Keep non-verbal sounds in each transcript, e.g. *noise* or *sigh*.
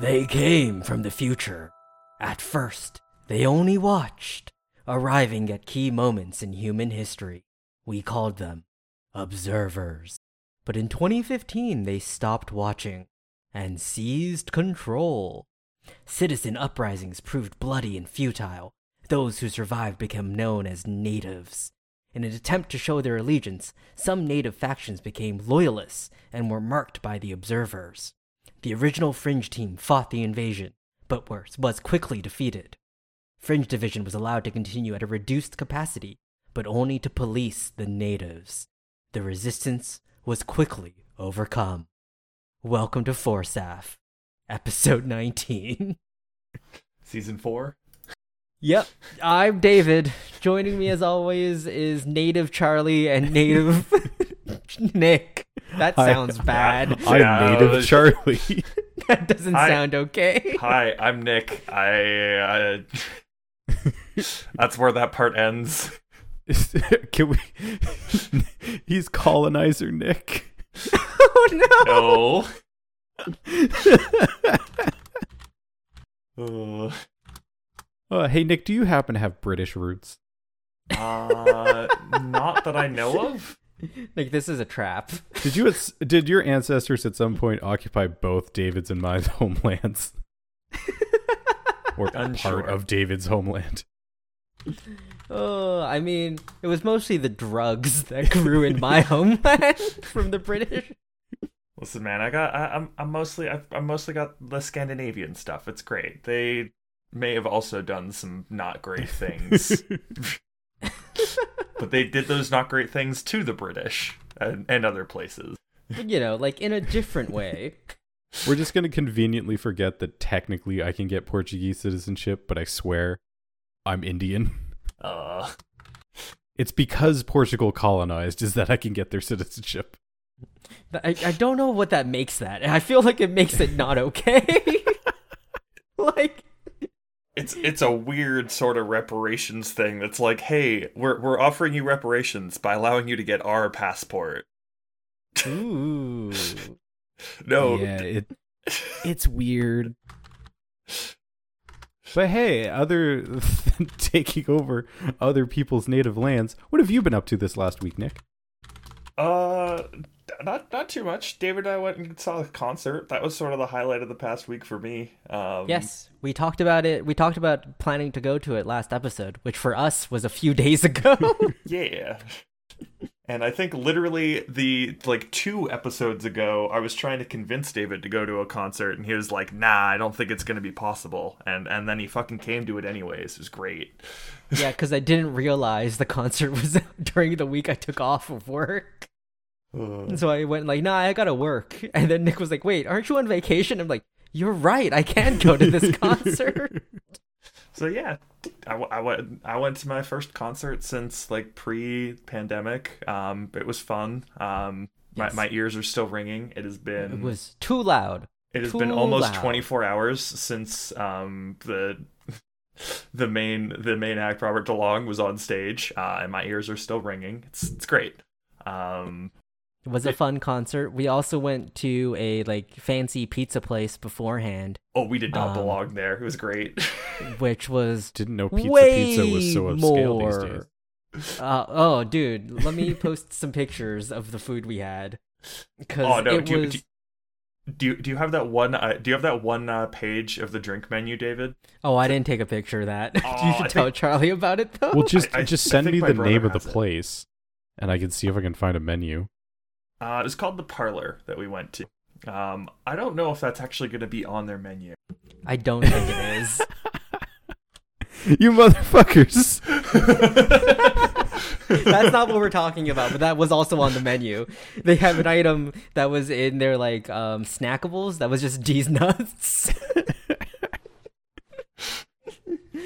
They came from the future. At first, they only watched, arriving at key moments in human history. We called them observers. But in 2015, they stopped watching and seized control. Citizen uprisings proved bloody and futile. Those who survived became known as natives. In an attempt to show their allegiance, some native factions became loyalists and were marked by the observers. The original Fringe team fought the invasion, but was, was quickly defeated. Fringe Division was allowed to continue at a reduced capacity, but only to police the natives. The resistance was quickly overcome. Welcome to Forsaf, episode 19. *laughs* Season four. Yep, I'm David. Joining me as always is Native Charlie and Native *laughs* Nick. That Hi. sounds bad. *laughs* I'm Yeah, native uh, Charlie. *laughs* That doesn't I- sound okay. Hi, I'm Nick. I. Uh, that's where that part ends. Can we? *laughs* He's colonizer Nick. oh no! No. uh, Uh, hey Nick, do you happen to have British roots? uh, not that I know of. *laughs* Like this is a trap. *laughs* Did you? Did your ancestors at some point occupy both David's and my *laughs* homelands, or Unsure. part of David's homeland? Oh, I mean, it was mostly the drugs that grew in my homeland from the British. Listen, man, I got. I, I'm. I'm mostly. I've, I'm mostly got the Scandinavian stuff. It's great. They may have also done some not great things, but they did those not great things to the British and, and other places. You know, like in a different way. We're just gonna conveniently forget that technically I can get Portuguese citizenship, but I swear I'm Indian. Uh, It's because Portugal colonized is that I can get their citizenship. I, I don't know what that makes that. I feel like it makes it not okay. *laughs* *laughs* like, it's it's a weird sort of reparations thing. That's like, hey, we're we're offering you reparations by allowing you to get our passport. ooh. *laughs* No, yeah, it it's weird. But hey, other than *laughs* taking over other people's native lands, what have you been up to this last week, Nick? Uh, not not too much. David and I went and saw a concert. That was sort of the highlight of the past week for me. Um, Yes, we talked about it. We talked about planning to go to it last episode, which for us was a few *laughs* days ago. *laughs* yeah. And I think literally the like two episodes ago, I was trying to convince David to go to a concert, and he was like, "Nah, I don't think it's gonna be possible." And and then he fucking came to it anyways. It was great. yeah, because I didn't realize the concert was *laughs* during the week I took off of work. Uh, And so I went like, nah, I gotta work. *laughs* And then Nick was like, wait, aren't you on vacation? I'm like, you're right, I can go to this *laughs* concert. *laughs* So yeah, I, I went I went to my first concert since like pre-pandemic. Um, it was fun. Um, Yes. my my ears are still ringing. It has been it was too loud. it has been almost loud. 24 hours since um the the main the main act Robert DeLong was on stage, uh, and my ears are still ringing. It's it's great. Um, It was a fun concert. We also went to a like fancy pizza place beforehand, oh, we did not Um, belong there. It was great. *laughs* which was Didn't know pizza way pizza was so upscale these days. Uh, oh, dude, let me post *laughs* some pictures of the food we had. Because oh no, it do you, was. do, you- do you do you have that one? Uh, do you have that one uh, page of the drink menu, David? Oh, I didn't take a picture of that. *laughs* Oh, you should I tell think- Charlie about it though. Well, just I- I- just send me the name of the it. place, and I can see if I can find a menu. Uh, it's called the Parlor that we went to. Um, I don't know if that's actually going to be on their menu. I don't think it is. *laughs* You motherfuckers! That's not what we're talking about, but that was also on the menu. They have an item that was in their like um snackables that was just D's nuts.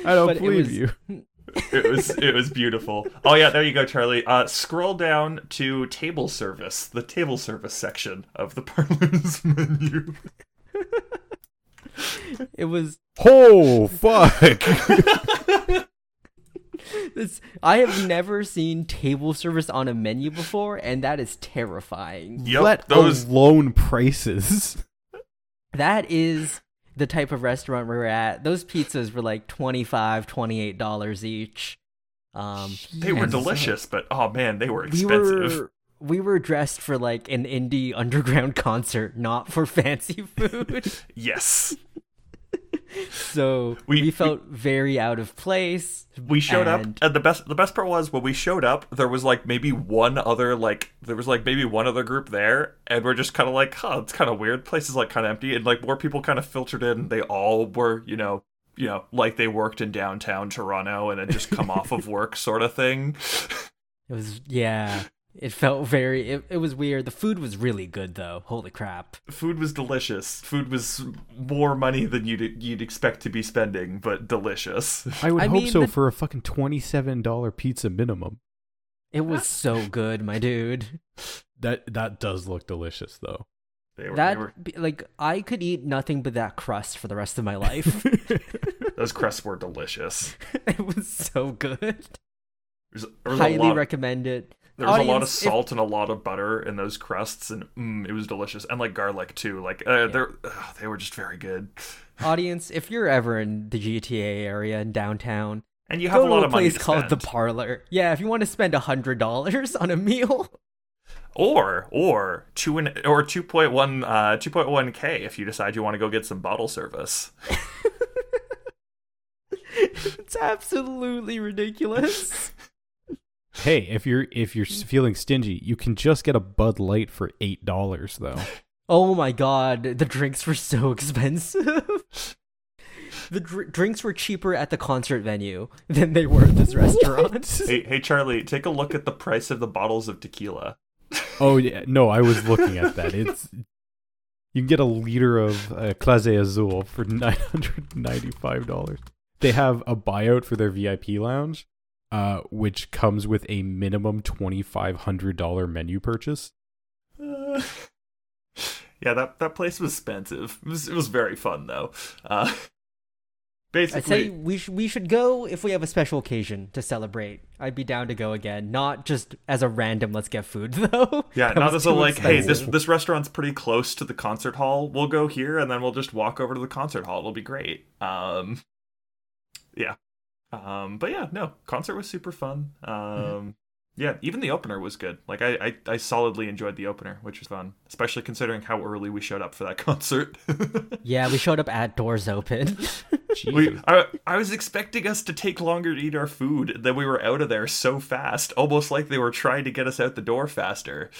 I don't But believe was- you. It was it was beautiful. Oh yeah, there you go, Charlie. Uh, scroll down to table service, the table service section of the Parlor's *laughs* menu. it was Oh fuck! *laughs* this I have never seen table service on a menu before and that is terrifying. Yep, Let those alone prices. That is the type of restaurant we were at, those pizzas were like 25 $28 each. Um, They were and so delicious, but oh man, they were We expensive. were we were dressed for like an indie *laughs* underground concert, not for fancy food. *laughs* Yes. So We- we, felt very out of place. We showed up, and- and the best the best part was when we showed up, there was like maybe one other like there was like maybe one other group there, and we're just kind of like, huh, it's kind of weird. Place is like kind of empty, and like more people kind of filtered in. They all were, you know, you know, like they worked in downtown Toronto and had just come off of *laughs* work, sort of thing. It was yeah. It felt very. It, it was weird. The food was really good though. Holy crap! Food was delicious. Food was more money than you'd you'd expect to be spending, but delicious. I would I hope mean, so the- for a fucking twenty-seven dollar pizza minimum. It was so good, my dude. That that does look delicious though. They were, they That were like I could eat nothing but that crust for the rest of my life. *laughs* *laughs* those crusts were delicious. *laughs* it was so good. There's, there was Highly lot, recommend it. There was a lot of Audience, if- salt and a lot of butter in those crusts, and mm, it was delicious. And like garlic too. Like uh, they're ugh, they were just very good. audience, if you're ever in the GTA area in downtown, And you have go a lot to a of money place to called the Parlor. Yeah, if you want to spend a hundred dollars on a meal, or or two and or two point one uh two point one k if you decide you want to go get some bottle service. *laughs* it's absolutely ridiculous. *laughs* Hey, if you're if you're feeling stingy, you can just get a Bud Light for eight dollars though. Oh my god, the drinks were so *laughs* expensive. the dr- drinks were cheaper at the concert venue than they were at this *laughs* restaurant. hey hey Charlie, take a look at the price of the bottles of tequila. *laughs* Oh yeah, no, I was looking at that. It's you can get a liter of uh, Clase Azul for nine hundred ninety-five dollars. They have a buyout for their VIP lounge, uh, which comes with a minimum twenty-five hundred dollar menu purchase. Uh, *laughs* yeah, that that place was expensive. It was it was very fun though. Uh, *laughs* basically, I'd say we sh- we should go if we have a special occasion to celebrate. I'd be down to go again, not just as a random let's get food *laughs* though. Yeah, That not was as a too like, hey, this this restaurant's pretty close to the concert hall. We'll go here and then we'll just walk over to the concert hall. It'll be great. Um, yeah, um, but yeah, no, concert was super fun. Um, Mm-hmm. yeah, even the opener was good. Like I, I, I solidly enjoyed the opener, which was fun, especially considering how early we showed up for that *laughs* concert. Yeah, we showed up at doors open. *laughs* we, I, I was expecting us to take longer to eat our food. Then we were out of there so fast, almost like they were trying to get us out the door faster.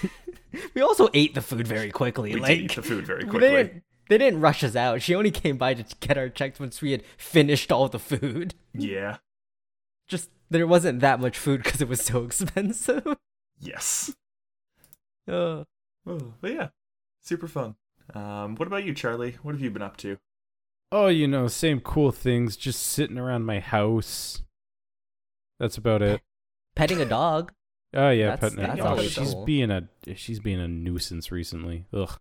*laughs* we also ate the food very quickly. We like did eat the food very quickly. Didn't, they didn't rush us out. She only came by to get our checks once we had finished all the food. *laughs* Yeah. Just there wasn't that much food because it was so *laughs* expensive. Yes. *laughs* Uh, Oh, but yeah, super fun. Um, what about you, Charlie? What have you been up to? Oh, you know, same cool things. Just sitting around my house. That's about it. petting a dog. Oh yeah, That's- petting a dog. She's cool. being a she's being a nuisance recently. Ugh.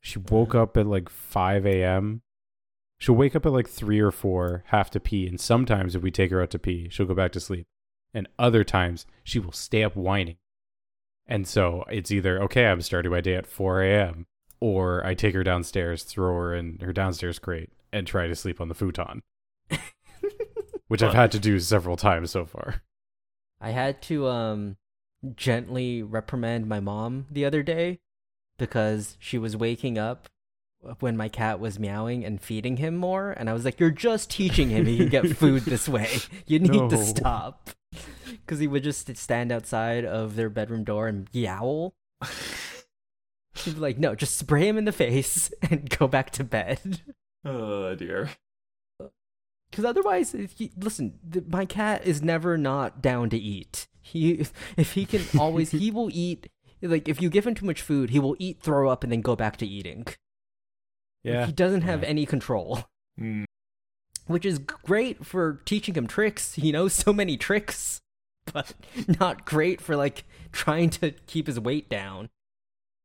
She woke up at like five a.m. She'll wake up at like three or four, have to pee, and sometimes if we take her out to pee, she'll go back to sleep. And other times she will stay up whining. And so it's either okay, I'm starting my day at four a.m. or I take her downstairs, throw her in her downstairs crate, and try to sleep on the futon, *laughs* which I've had to do several times so far. I had to um gently reprimand my mom the other day because she was waking up when my cat was meowing and feeding him more and I was like you're just teaching him he can get food this way. You need *laughs* No. to stop. Cuz he would just stand outside of their bedroom door and yowl. *laughs* She'd be like, "No, just spray him in the face *laughs* and go back to bed." Oh dear. Because otherwise, if he, listen, the, my cat is never not down to eat. He, if he can always, he will eat. Like if you give him too much food, he will eat, throw up, and then go back to eating. Yeah. he doesn't have Yeah. any control, Mm, which is great for teaching him tricks. He knows *laughs* so many tricks, but not great for like trying to keep his weight down.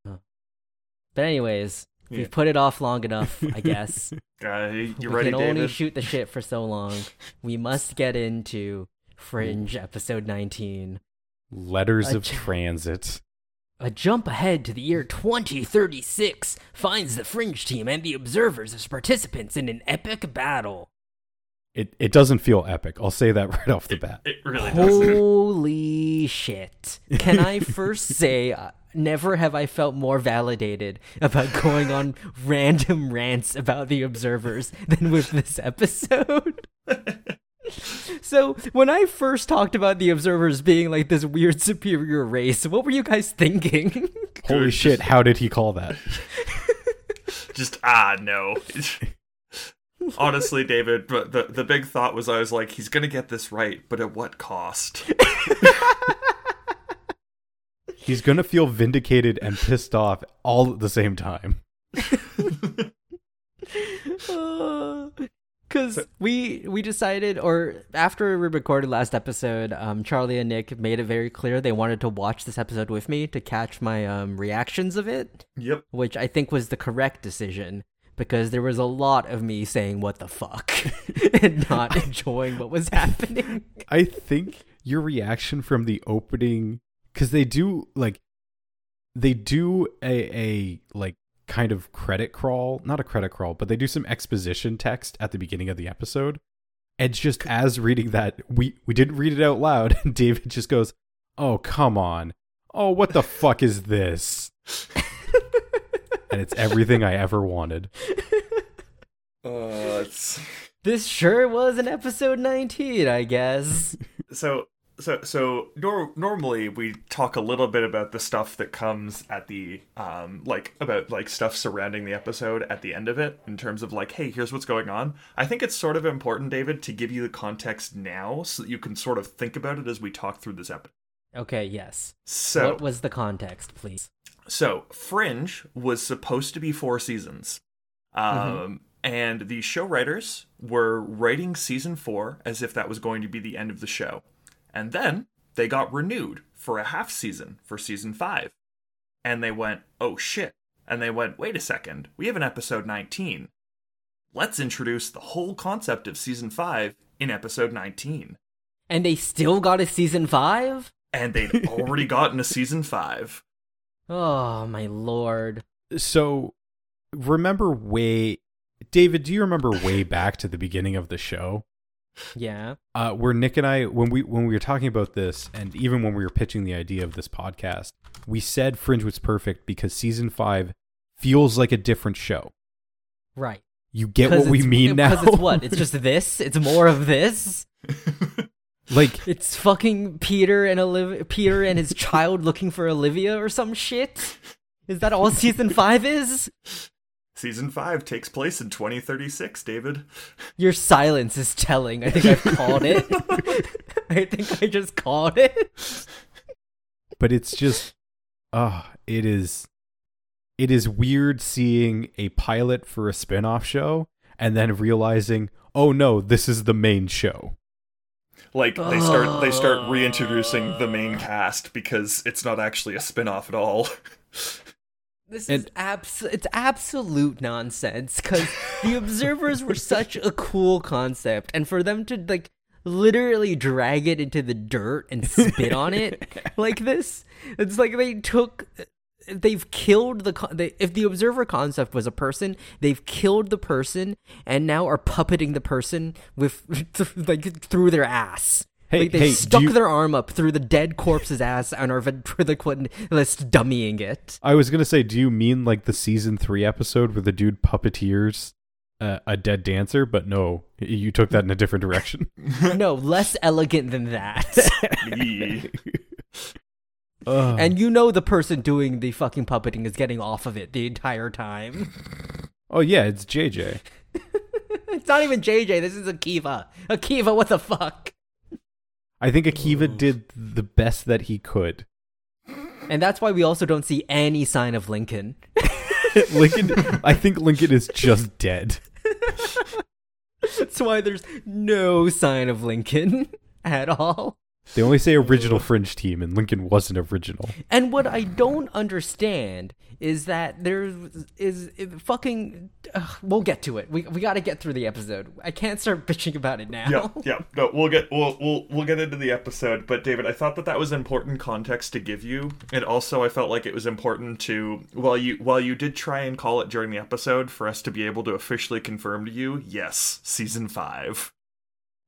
But anyways, Yeah. we've put it off long enough, I *laughs* guess. uh, you we ready, can only David? shoot the shit for so long. We must get into *laughs* Fringe episode 19. Letters A of transit. A jump ahead to the year 2036 finds the Fringe team and the Observers as participants in an epic battle. It it doesn't feel epic. I'll say that *laughs* right off the bat. It really doesn't. Holy shit. Can I *laughs* first say, uh, never have I felt more validated about going on random rants about the observers than with this episode? *laughs* so, when I first talked about the observers being like this weird superior race, what were you guys thinking? *laughs* Holy shit! How did he call that? *laughs* Just ah no. *laughs* Honestly, David, but the the big thought was I was like, he's gonna get this right, but at what cost? He's gonna feel vindicated and pissed off all at the same time. Because we we decided, or after we recorded last episode, um, Charlie and Nick made it very clear they wanted to watch this episode with me to catch my um, reactions of it, Yep. which I think was the correct decision because there was a lot of me saying "what the fuck" *laughs* and not *laughs* enjoying what was happening. I think your reaction from the opening because they do like they do a a like kind of credit crawl, not a credit crawl, but they do some exposition text at the beginning of the episode. And just as reading that, we we didn't read it out loud, *laughs* and David just goes, "Oh come on, oh what the fuck is this?" and it's everything I ever wanted. Uh, *laughs* it's This sure was an episode 19, I guess. so so so nor- normally we talk a little bit about the stuff that comes at the um like about like stuff surrounding the episode at the end of it in terms of like hey here's what's going on i think it's sort of important david to give you the context now so that you can sort of think about it as we talk through this episode Okay, yes. so what was the context, please? So, Fringe was supposed to be four seasons. Um, And the show writers were writing season four as if that was going to be the end of the show. And then they got renewed for a half season for season five. And they went, oh shit. And they went, wait a second, we have an episode 19. Let's introduce the whole concept of season five in episode 19. And they still got a season 5? And they'd *laughs* already gotten a season five. Oh, my lord. So remember way David, do you remember way back to the beginning of the show? Yeah. uh, where Nick and I, when we when we were talking about this, and even when we were pitching the idea of this podcast, we said Fringe was perfect because season five feels like a different show. Right. You get what we mean *laughs* now. Because it's what? It's just this? It's more of this? *laughs* like It's fucking Peter and Olivia, Peter and his child looking for Olivia or some shit? Is that all season 5 is? Season five takes place in 2036, David. *laughs* Your silence is telling. I think I've called it. *laughs* I think I just called it. but it's just ah it is it is weird seeing a pilot for a spin-off show and then realizing oh no this is the main show Like they start they start reintroducing the main cast because it's not actually a spin-off at all. *laughs* This And- is abs- it's absolute nonsense because the observers were such a cool concept, and for them to like literally drag it into the dirt and spit on it *laughs* like this, it's like they took. They've killed the con- they, if the observer concept was a person, they've killed the person and now are puppeting the person with *laughs* like through their ass. Hey, like they hey, stuck you- their arm up through the dead corpse's ass and are ventriloquist *laughs* dummying it. i was gonna say do you mean like the season three episode where the dude puppeteers uh, a dead dancer but no you took that in a different direction *laughs* no, less elegant than that. Yee. *laughs* And you know the person doing the fucking puppeting is getting off of it the entire time. oh yeah it's jj it's not even JJ, this is Akiva. Akiva, what the fuck? I think akiva did the best that he could And that's why we also don't see any sign of Lincoln. *laughs* lincoln i think lincoln is just dead *laughs* That's why there's no sign of Lincoln *laughs* at all. They only say original Fringe team, and Lincoln wasn't original. And what I don't understand is that there is is fucking. ugh, we'll get to it. We we got to get through the episode. I can't start *laughs* bitching about it now. yeah, yeah. No, we'll get we'll we'll we'll get into the episode. But David, I thought that that was important context to give you, and also I felt like it was important to while you while you did try and call it during the episode for us to be able to officially confirm to you, yes, season five.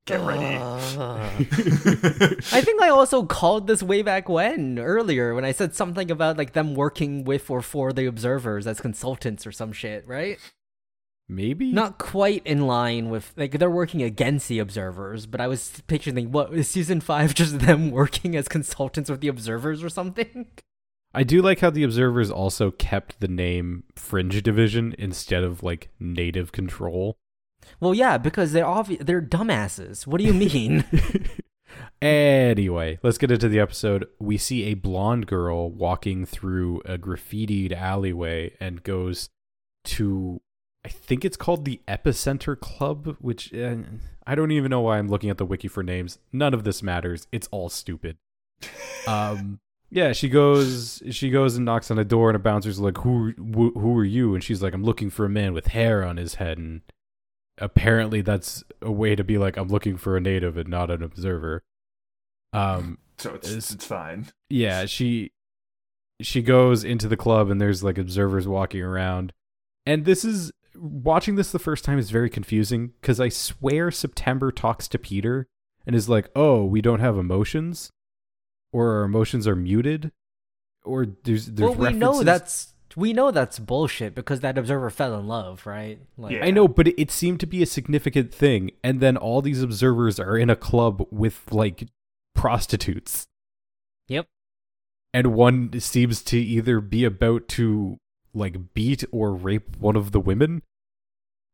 Get ready. Uh, *laughs* I think I also called this way back when earlier when I said something about like them working with or for the observers as consultants or some shit, right? Maybe Not quite in line with like they're working against the observers, but I was picturing what is season five just them working as consultants with the observers or something? I do like how the observers also kept the name Fringe Division instead of like Native Control. Well, yeah, because they're obvi- they're dumbasses. What do you mean? *laughs* Anyway, let's get into the episode. We see a blonde girl walking through a graffitied alleyway and goes to, I think it's called the Epicenter Club, which uh, I don't even know why I'm looking at the wiki for names. None of this matters. It's all stupid. *laughs* Um, yeah, she goes, she goes and knocks on a door, and a bouncer's like, "Who, who, who are you?" And she's like, "I'm looking for a man with hair on his head." And apparently, that's a way to be like, "I'm looking for a native and not an observer." Um, *laughs* so it's Is- it's fine. yeah she she goes into the club and there's like observers walking around and this is watching this the first time is very confusing because i swear september talks to peter and is like oh we don't have emotions or our emotions are muted or there's there's well, we know references- that's we know that's bullshit because that observer fell in love, right? Like, Yeah. I know, but it, seemed to be a significant thing, and then all these observers are in a club with like prostitutes. Yep. and one seems to either be about to like beat or rape one of the women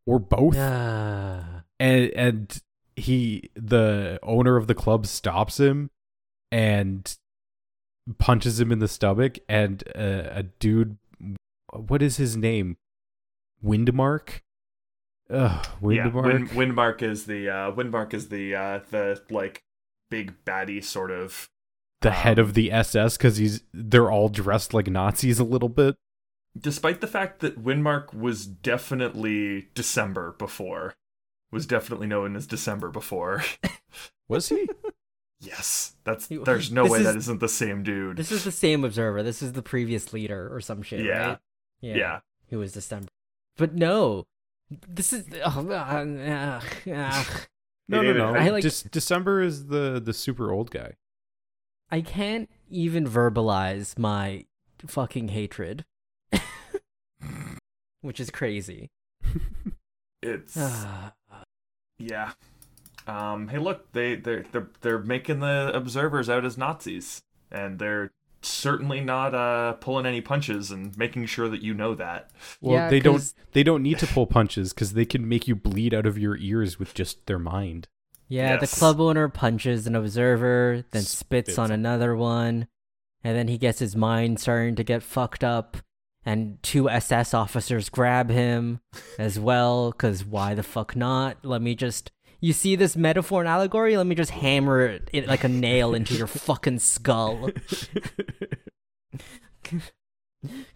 or both Ah. and and he the owner of the club stops him and punches him in the stomach and uh, a dude what is his name windmark Ugh, Yeah, windmark Wind, Windmark is the uh, Windmark is the uh, the like big baddie sort of. the head um, of the ss because he's they're all dressed like nazis a little bit Despite the fact that Windmark was definitely December before, was definitely known as December before. *laughs* was he yes, that's there's *laughs* no this way is- that isn't the same dude. This is the same observer. This is the previous leader or some shit, Yeah. right? Yeah. Who was December. But no. This is oh, uh, uh, uh, no no no I like- Dec- december is the the super old guy I can't even verbalize my fucking hatred. *laughs* Which is crazy. *laughs* It's Ah. yeah. Um, hey, look, they they're they're they're making the observers out as Nazis, and they're certainly not uh pulling any punches and making sure that you know that. Well, Yeah, they don't 'cause- they don't need to pull punches because they can make you bleed out of your ears with just their mind. Yeah, Yes. the club owner punches an observer, then spits, Spits on on- another one, and then he gets his mind starting to get fucked up, and two SS officers grab him as well, because why the fuck not? Let me just. You see this metaphor and allegory? Let me just hammer it, it like a nail into your *laughs* fucking skull. *laughs*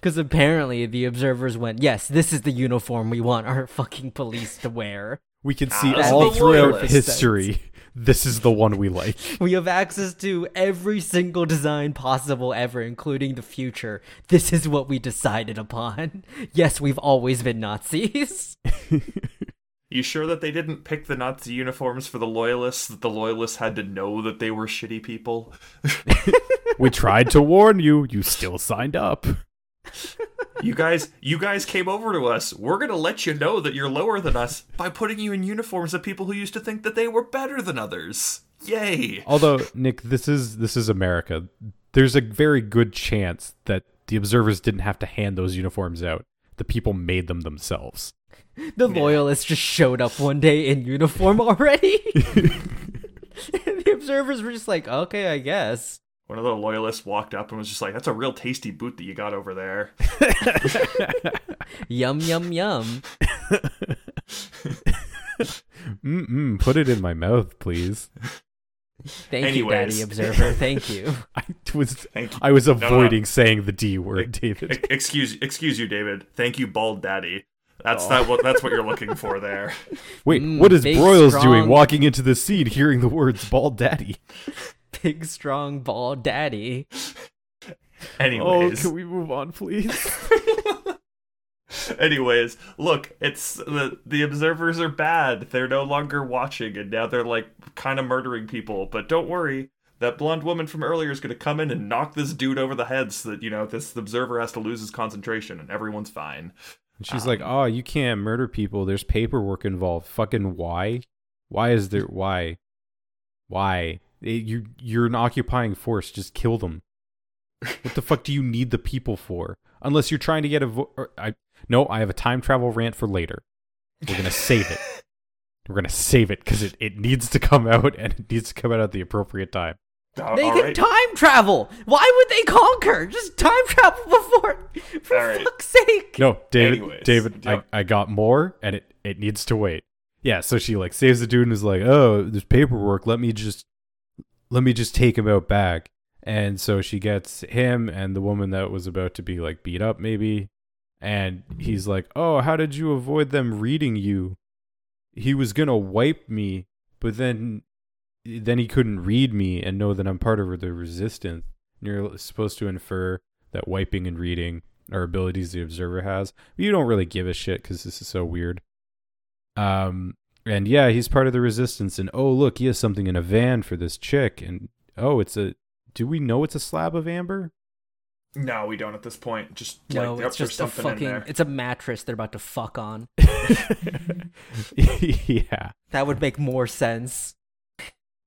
Because apparently the observers went, yes, this is the uniform we want our fucking police to wear. We can Ah, see that's all throughout loyalists. history. This is the one we like. *laughs* We have access to every single design possible ever, including the future. This is what we decided upon. Yes, we've always been Nazis. You sure that they didn't pick the Nazi uniforms for the loyalists? That the loyalists had to know that they were shitty people. *laughs* we tried to warn you. You still signed up. You guys, you guys came over to us. We're gonna let you know that you're lower than us by putting you in uniforms of people who used to think that they were better than others. Yay! Although Nick, this is this is America. There's a very good chance that the observers didn't have to hand those uniforms out. The people made them themselves. The loyalists just showed up one day in uniform already. *laughs* the observers were just like, okay, I guess. One of the loyalists walked up and was just like, "That's a real tasty boot that you got over there." *laughs* Yum, yum, yum. Mm-mm, put it in my mouth, please. Thank Anyways. you, Daddy Observer. Thank you. *laughs* I was Thank you. I was no. avoiding saying the D word, David. Excuse excuse you, David. Thank you, bald daddy. That's Oh. that what that's what you're looking for there. *laughs* Wait, Mm, what is big, Broyles doing walking into the scene hearing the words bald daddy? *laughs* Big, strong, bald Daddy. *laughs* Anyways, Oh, we move on, please? anyways, look, it's the the observers are bad. They're no longer watching, and now they're like kind of murdering people. But don't worry. That blonde woman from earlier is going to come in and knock this dude over the head so that, you know, this observer has to lose his concentration and everyone's fine. And she's like, "Oh, you can't murder people. There's paperwork involved. Fucking why? Why is there why? Why? Eh, you you're an occupying force. Just kill them. What the fuck do you need the people for? Unless you're trying to get a vo- or, I no, I have a time travel rant for later. We're gonna save it. *laughs* We're gonna save it because it, it needs to come out and it needs to come out at the appropriate time. Uh, They all can right. time travel. Why would they conquer? Just time travel before. For All right. fuck's sake. No, David, Anyways, David, yep. I, I got more and it, it needs to wait. Yeah, so she like saves the dude and is like, "Oh, there's paperwork. Let me just let me just take him out back." And so she gets him and the woman that was about to be like beat up maybe. And he's like, "Oh, how did you avoid them reading you? He was going to wipe me, but then then he couldn't read me and know that I'm part of the resistance." And you're supposed to infer that wiping and reading are abilities the observer has. But you don't really give a shit because this is so weird. Um, and yeah, he's part of the resistance. And oh, look, he has something in a van for this chick. And oh, it's a. Do we know it's a slab of amber? No, we don't at this point. Just No, like, yep, it's just a fucking. It's a mattress they're about to fuck on. *laughs* yeah. That would make more sense.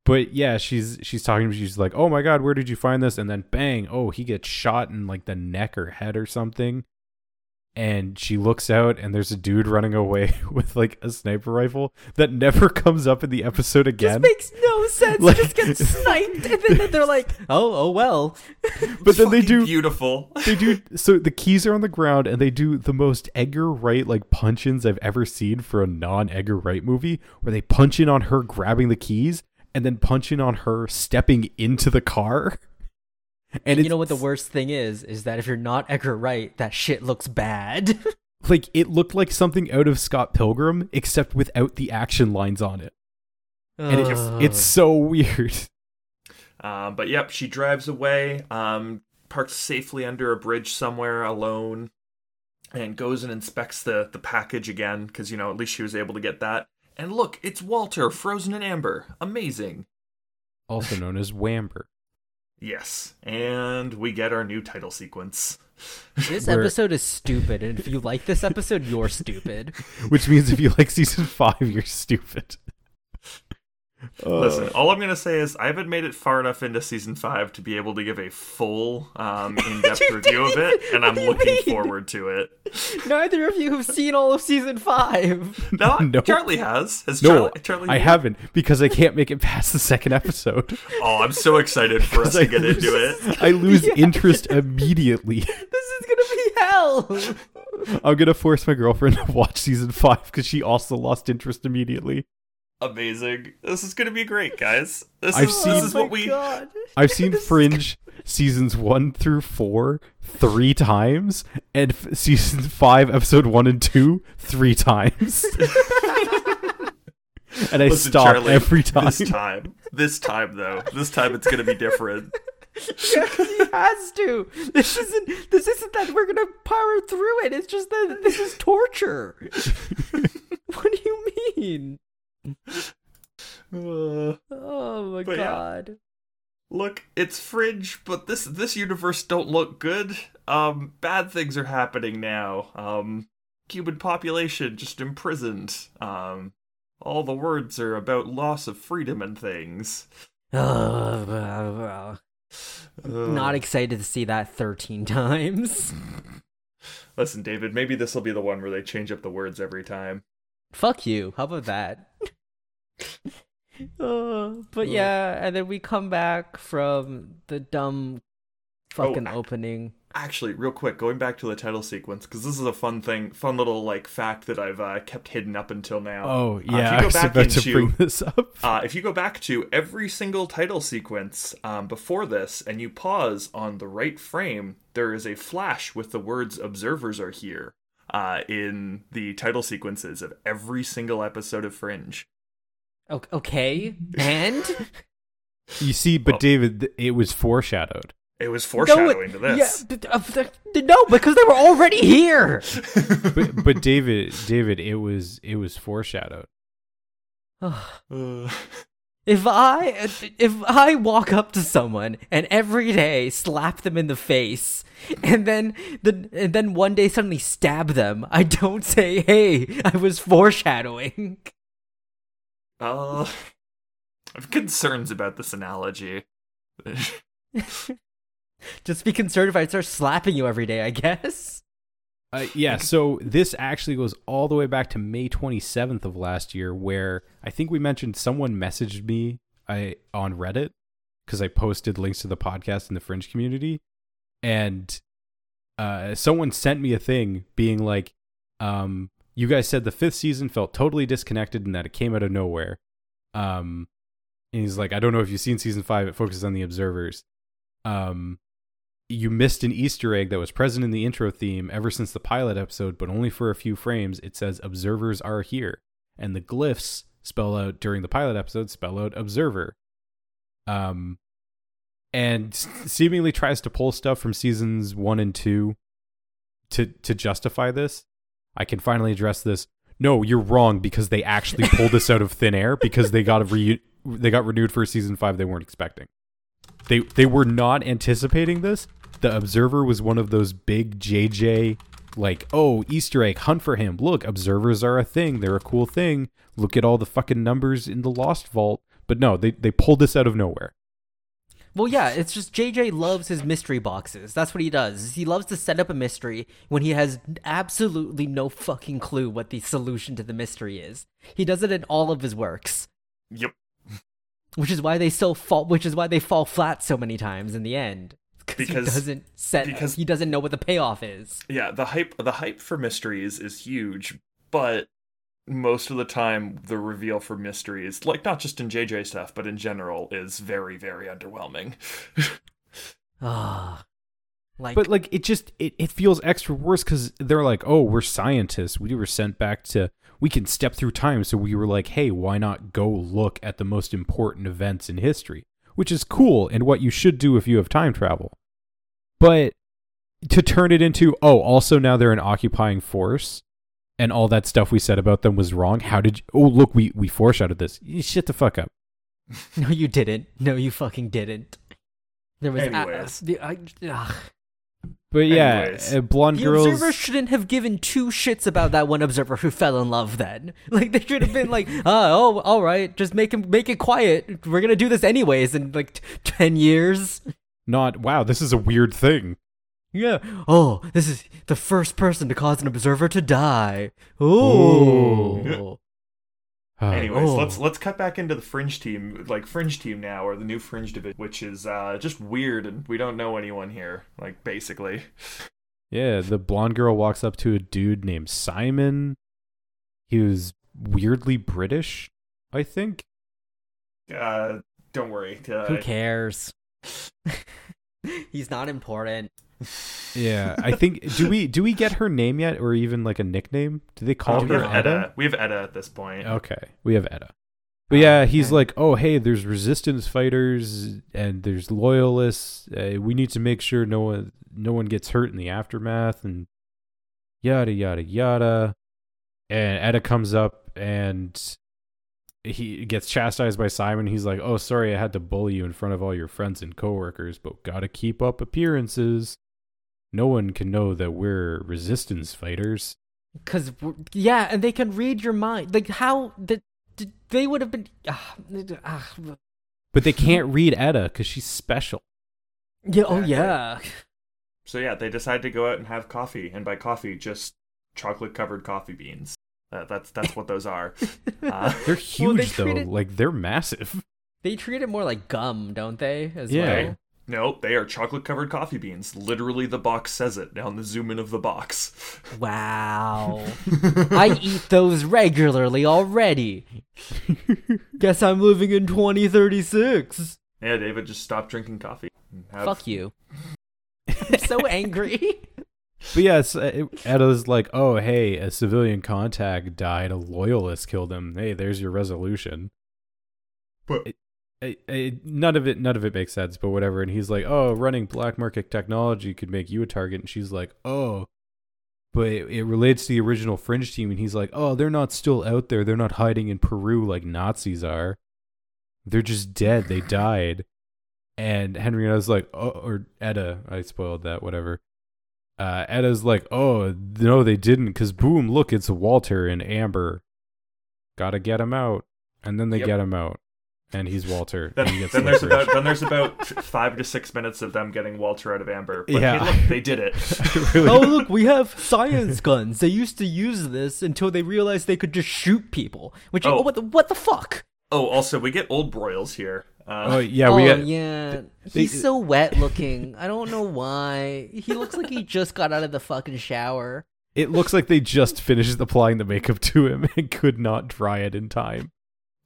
But yeah, she's she's talking to me. She's like, "Oh my god, where did you find this?" And then bang! Oh, he gets shot in like the neck or head or something. And she looks out, and there's a dude running away *laughs* with like a sniper rifle that never *laughs* comes up in the episode again. Just makes no sense. Like- just gets *laughs* sniped, and then they're like, "Oh, oh well." but then they do beautiful. they do so the keys are on the ground and they do the most Edgar Wright like punch ins I've ever seen for a non Edgar Wright movie where they punch in on her grabbing the keys and then punching on her stepping into the car. And you know what the worst thing is? Is that if you're not Edgar Wright, that shit looks bad. *laughs* like it looked like something out of Scott Pilgrim except without the action lines on it. And it's Ugh. it's so *laughs* weird. Um, but yep, she drives away, um, parks safely under a bridge somewhere alone, and goes and inspects the the package again because you know at least she was able to get that. And look, it's Walter, frozen in amber. Amazing. Also known as Wamber. Yes, and we get our new title sequence. This Where- episode is stupid, and if you like this episode, you're stupid. *laughs* Which means if you like season five, you're stupid. Listen, all I'm gonna say is I haven't made it far enough into season five to be able to give a full, um, *laughs* in-depth review of it, and I'm what do you looking mean? forward to it. Neither of you have seen all of season five. No, *laughs* No. Charlie has. Has No, Charlie? Charlie I haven't because I can't make it past the second episode. *laughs* Oh, I'm so excited for us I to get lose- into it. I lose Yeah. interest immediately. This is gonna be hell. I'm gonna force my girlfriend to watch season five because she also lost interest immediately. Amazing. This is gonna be great, guys. This I've is seen- this is oh what we God. I've seen *laughs* Fringe seasons one through four three times, and f- season five, episode one and two, three times. *laughs* and I Listen, stop Charlie, every time. This time. This time though. This time it's gonna be different. Yeah, 'cause *laughs* he has to. This isn't. This isn't that we're gonna power through it. It's just that this is torture. what do you mean? Uh, Oh my But yeah. god. look, it's fringe, but this this universe don't look good. Um bad things are happening now. Um human population just imprisoned. Um all the words are about loss of freedom and things. Uh. *sighs* Not excited to see that 13 times. Listen, David, maybe this will be the one where they change up the words every time. Fuck you. How about that? Uh, *laughs* but Uh. yeah, and then we come back from the dumb fucking Oh. opening. Actually, real quick, going back to the title sequence because this is a fun thing, fun little like fact that I've uh, kept hidden up until now. Oh Uh, yeah, if you I go was back about to into- bring this up. *laughs* Uh, if you go back to every single title sequence um, before this and you pause on the right frame, there is a flash with the words observers are here uh, in the title sequences of every single episode of Fringe. O- Okay, and *laughs* You see, but Well- David, it was foreshadowed. It was No, it- foreshadowing to this. Yeah, uh, th- no, because they were already here. *laughs* But, but David, David, it was it was foreshadowed. *sighs* If I if I walk up to someone and every day slap them in the face and then the and then one day suddenly stab them, I don't say, "Hey, I was foreshadowing." Uh, I have concerns about this analogy. *laughs* Just be concerned if I start slapping you every day, I guess. Uh, yeah, so this actually goes all the way back to May 27th of last year, where I think we mentioned someone messaged me I on Reddit because I posted links to the podcast in the Fringe community, and uh, someone sent me a thing being like, um, "You guys said the fifth season felt totally disconnected and that it came out of nowhere." Um, and he's like, "I don't know if you've seen season five. It focuses on the observers." Um, you missed an Easter egg that was present in the intro theme ever since the pilot episode, but only for a few frames. It says observers are here. And the glyphs spell out during the pilot episode spell out observer. Um and seemingly tries to pull stuff from seasons one and two to to justify this. I can finally address this. No, you're wrong because they actually pulled this out of thin air because they got a re- they got renewed for a season five they weren't expecting. They they were not anticipating this. The Observer was one of those big JJ like, oh, Easter egg, hunt for him. Look, observers are a thing. They're a cool thing. Look at all the fucking numbers in the Lost Vault. But no, they they pulled this out of nowhere. Well, yeah, it's just JJ loves his mystery boxes. That's what he does. He loves to set up a mystery when he has absolutely no fucking clue what the solution to the mystery is. He does it in all of his works, Yep. which is why they so fall. Which is why they fall flat so many times in the end. Because- he doesn't set. because- he doesn't know what the payoff is. Yeah, the hype the hype for mysteries is huge, but most of the time the reveal for mysteries, like not just in JJ stuff, but in general, is very, very underwhelming. *laughs* Ah, like But like it just it, it feels extra worse because they're like, oh, we're scientists. We were sent back to we can step through time. So we were like, hey, why not go look at the most important events in history? Which is cool and what you should do if you have time travel. But to turn it into, oh, also now they're an occupying force and all that stuff we said about them was wrong. How did you oh look, we, we foreshadowed this. You Shit the fuck up. *laughs* no, you didn't. No, you fucking didn't. There was a- Anyways. the, I, ugh. But yeah, Anyways. uh, blonde The girls observer shouldn't have given two shits about that one observer who fell in love. Then, *laughs* like, they should have been like, "Oh, *laughs* oh, all right, just make him make it quiet. We're gonna do this anyways in like t- ten years." not wow, this is a weird thing. Yeah. Oh, this is the first person to cause an observer to die. Oh. Uh, Anyways, Oh. let's let's cut back into the fringe team, like fringe team now, or the new fringe division, which is uh, just weird, and we don't know anyone here, like basically. Yeah, the blonde girl walks up to a dude named Simon. He was weirdly British, I think. Uh, don't worry. Uh, Who cares? *laughs* He's not important. Yeah, I think do we do we get her name yet or even like a nickname? Do they call Oh, her have Etta? Etta. We have Etta at this point. Okay, we have Etta. But yeah, he's and- like, "Oh, hey, there's resistance fighters and there's loyalists. Uh, we need to make sure no one no one gets hurt in the aftermath and yada yada yada." And Etta comes up and he gets chastised by Simon. He's like, "Oh, sorry, I had to bully you in front of all your friends and coworkers, but gotta keep up appearances. No one can know that we're resistance fighters." Cause yeah, and they can read your mind. Like how the, the they would have been. ah, ah, But they can't read Etta because she's special. yeah. Oh yeah. So yeah, they decide to go out and have coffee, and by coffee, just chocolate covered coffee beans. Uh, that's that's what those are. *laughs* Uh, *laughs* They're Well, huge they though. it- Like they're massive. They treat it more like gum, don't they? As Yeah. well. No, they are chocolate covered coffee beans. Literally, the box says it down the zoom in of the box. *laughs* Wow. *laughs* I eat those regularly already. Guess I'm living in 2036. Yeah, David, just stop drinking coffee. Have- Fuck you. *laughs* I'm so angry. But yes, uh, Etta's like, oh, hey, a civilian contact died. A loyalist killed him. Hey, there's your resolution. But I, I, none of it, none of it makes sense. But whatever. And he's like, oh, running black market technology could make you a target. And she's like, oh, but it, it relates to the original Fringe team. And he's like, oh, they're not still out there. They're not hiding in Peru like Nazis are. They're just dead. They died. And Henrietta's like, oh, or Etta, I spoiled that, whatever uh, Etta's like, oh, no, they didn't, because boom, look, it's Walter and Amber. Gotta get him out. And then they Yep. get him out. And he's Walter. then, and he gets then there's about then there's about five to six minutes of them getting Walter out of Amber. But Yeah. hey, look, they did it. *laughs* Really- oh, look, we have science guns. They used to use this until they realized they could just shoot people. Which, Oh. oh, what the, what the fuck? Oh, also, we get old Broyles here. Uh, oh, yeah, oh, we get. yeah. they- He's so wet looking. I don't know why. He looks like he just got out of the fucking shower. It looks like they just finished applying the makeup to him and could not dry it in time.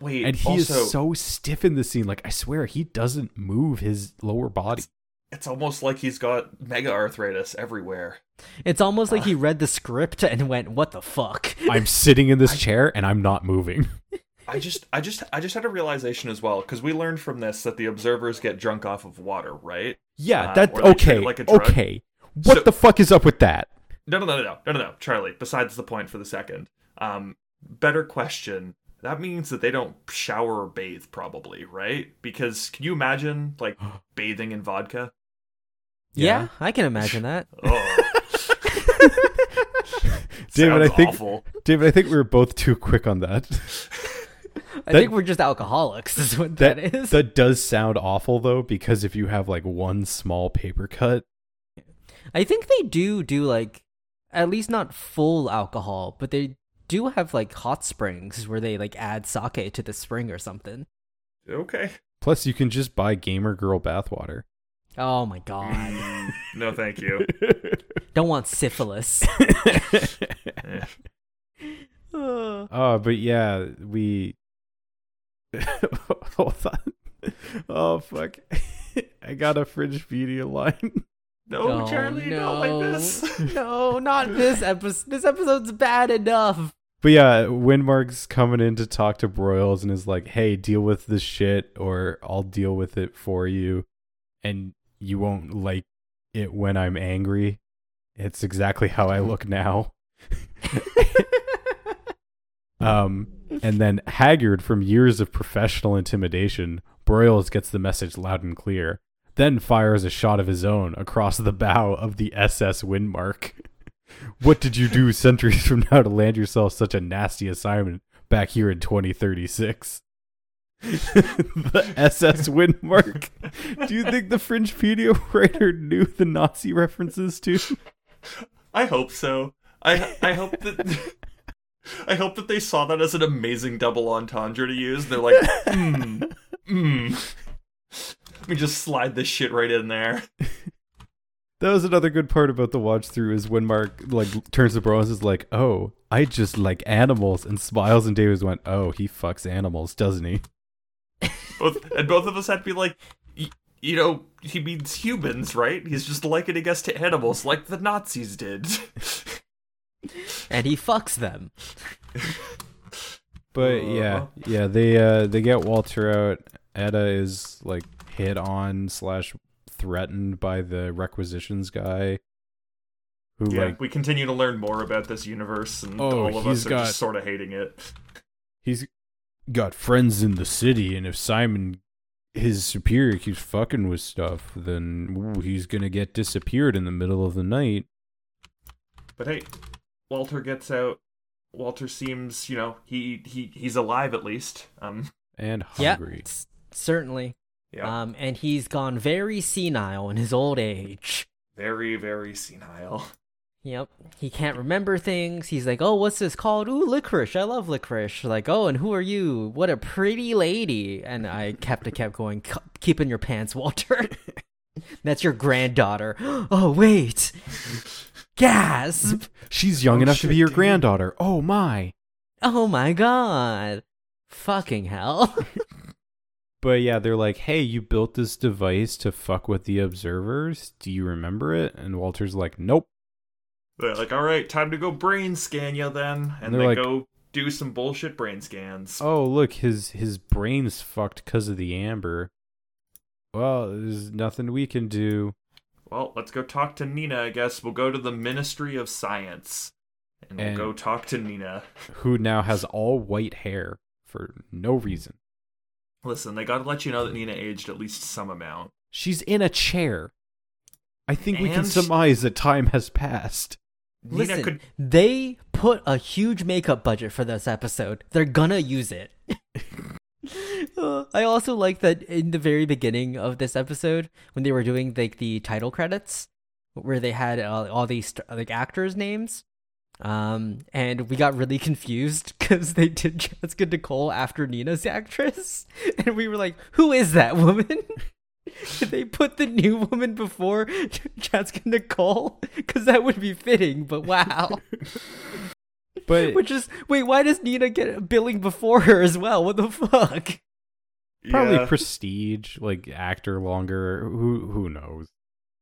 Wait, And he also, is so stiff in the scene. Like, I swear, he doesn't move his lower body. it's almost like he's got mega arthritis everywhere. It's almost like he read the script and went, "What the fuck?" *laughs* I'm sitting in this chair and I'm not moving. *laughs* I just, I just, I just had a realization as well because we learned from this that the observers get drunk off of water, right? Yeah, Uh, that or they treat okay. like a drug. okay. What So- the fuck is up with that? No, no, no, no, no, no, no, no, Charlie. Besides the point for the second, um, better question. That means that they don't shower or bathe, probably, right? Because can you imagine like *gasps* bathing in vodka? Yeah, I can imagine that. *laughs* Oh, *laughs* David, I think awful. David, I think we were both too quick on that. I *laughs* That- think we're just alcoholics. Is what That that is. that does sound awful though, because if you have like one small paper cut, I think they do do like at least not full alcohol, but they do have like hot springs where they like add sake to the spring or something. Okay. plus you can just buy gamer girl bathwater. Oh my god. *laughs* No, thank you. *laughs* Don't want syphilis. Eh. *laughs* Uh, Oh, but yeah, we. Hold on. Oh fuck! I got a Fringepedia line. No, Oh, Charlie, not like this. *laughs* *laughs* no, not *laughs* this episode. This episode's bad enough. But yeah, Windmark's coming in to talk to Broyles and is like, "Hey, deal with this shit, or I'll deal with it for you, and you won't like it when I'm angry." It's exactly how I look now. um, and then Haggard, from years of professional intimidation, Broyles gets the message loud and clear. Then fires a shot of his own across the bow of the SS Windmark. *laughs* What did you do centuries from now to land yourself such a nasty assignment back here in 2036? *laughs* the SS Windmark. Do you think the Fringepedia writer knew the Nazi references too? I hope so. I I hope that *laughs* I hope that they saw that as an amazing double entendre to use. They're like, hmm, hmm. Let me just slide this shit right in there. *laughs* That was another good part about the watch through is Windmark like turns to Bro and is like, "Oh, I just like animals," and smiles. And Davis went, "Oh, he fucks animals, doesn't he?" *laughs* Both and both of us had to be like, y- you know, he means humans, right? He's just likening us to animals, like the Nazis did. *laughs* And he fucks them. But yeah, yeah, they uh they get Walter out. Etta is like hit on slash threatened by the requisitions guy, who yeah, like we continue to learn more about this universe, and Oh, all of us are got- just sort of hating it. he's got friends in the city, and if Simon, his superior, keeps fucking with stuff, then ooh, he's gonna get disappeared in the middle of the night. But hey, Walter gets out. Walter seems, you know, he he he's alive at least. Um, And hungry. s- certainly. yeah, Um, and he's gone very senile in his old age. very very senile. *laughs* Yep. He can't remember things. He's like, oh, what's this called? Ooh, licorice. I love licorice. Like, oh, and who are you? What a pretty lady. And I kept, I kept going, "K- keep in your pants, Walter. *laughs* That's your granddaughter. *gasps* Oh, wait. *laughs* Gasp. She's young Oh, enough to be your dude. granddaughter. Oh my. Oh my god. Fucking hell. But yeah, they're like, "Hey, you built this device to fuck with the observers. Do you remember it?" And Walter's like, "Nope." They're like, all right, time to go brain scan you then, and They're they like- go do some bullshit brain scans. Oh, look, his his brain's fucked because of the amber. Well, there's nothing we can do. Well, let's go talk to Nina. I guess we'll go to the Ministry of Science, and we'll go talk to Nina. Who now has all white hair for no reason. Listen, they gotta let you know that Nina aged at least some amount. She's in a chair. I think we can And- surmise that time has passed. Nina Listen, could they put a huge makeup budget for this episode. They're gonna use it. Uh, *laughs* I also like that in the very beginning of this episode, when they were doing like the title credits, where they had uh, all these like actors' names, um, and we got really confused *laughs* because they did Jasika Nicole after Nina's actress, *laughs* and we were like, "Who is that woman?" *laughs* Did they put the new woman before Jasika Nicole? Because that would be fitting, but wow. But Which is wait, why does Nina get billing before her as well? What the fuck? probably yeah. prestige, like actor longer. Who who knows?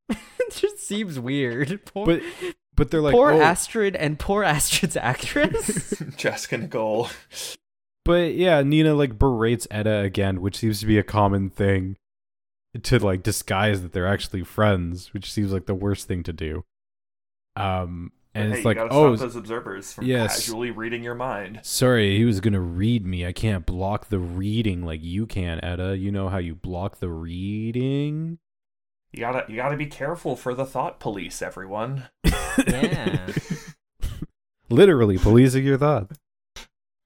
it just seems weird. Poor, But but they're like, poor oh, Astrid and poor *laughs* Astrid's actress. *laughs* Jasika Nicole. But yeah, Nina like berates Etta again, which seems to be a common thing to like disguise that they're actually friends, which seems like the worst thing to do. Um, and hey, it's you like, gotta oh, stop those observers from yes. casually reading your mind. sorry, he was gonna read me. I can't block the reading like you can, Etta. You know how you block the reading? You gotta you gotta be careful for the thought police, everyone. yeah. *laughs* Literally policing your thoughts.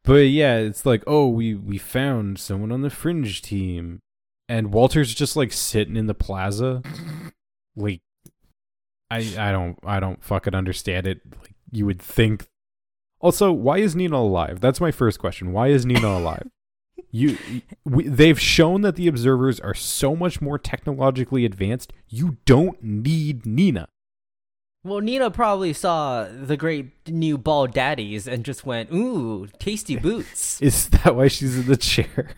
But yeah, it's like, oh, we we found someone on the fringe team, and Walter's just like sitting in the plaza, like, I I don't I don't fucking understand it. Like you would think. Also, why is Nina alive? That's my first question. Why is Nina alive? You, we, they've shown that the observers are so much more technologically advanced. You don't need Nina. Well, Nina probably saw the great new bald daddies and just went, "Ooh, tasty *laughs* boots." Is that why she's in the chair?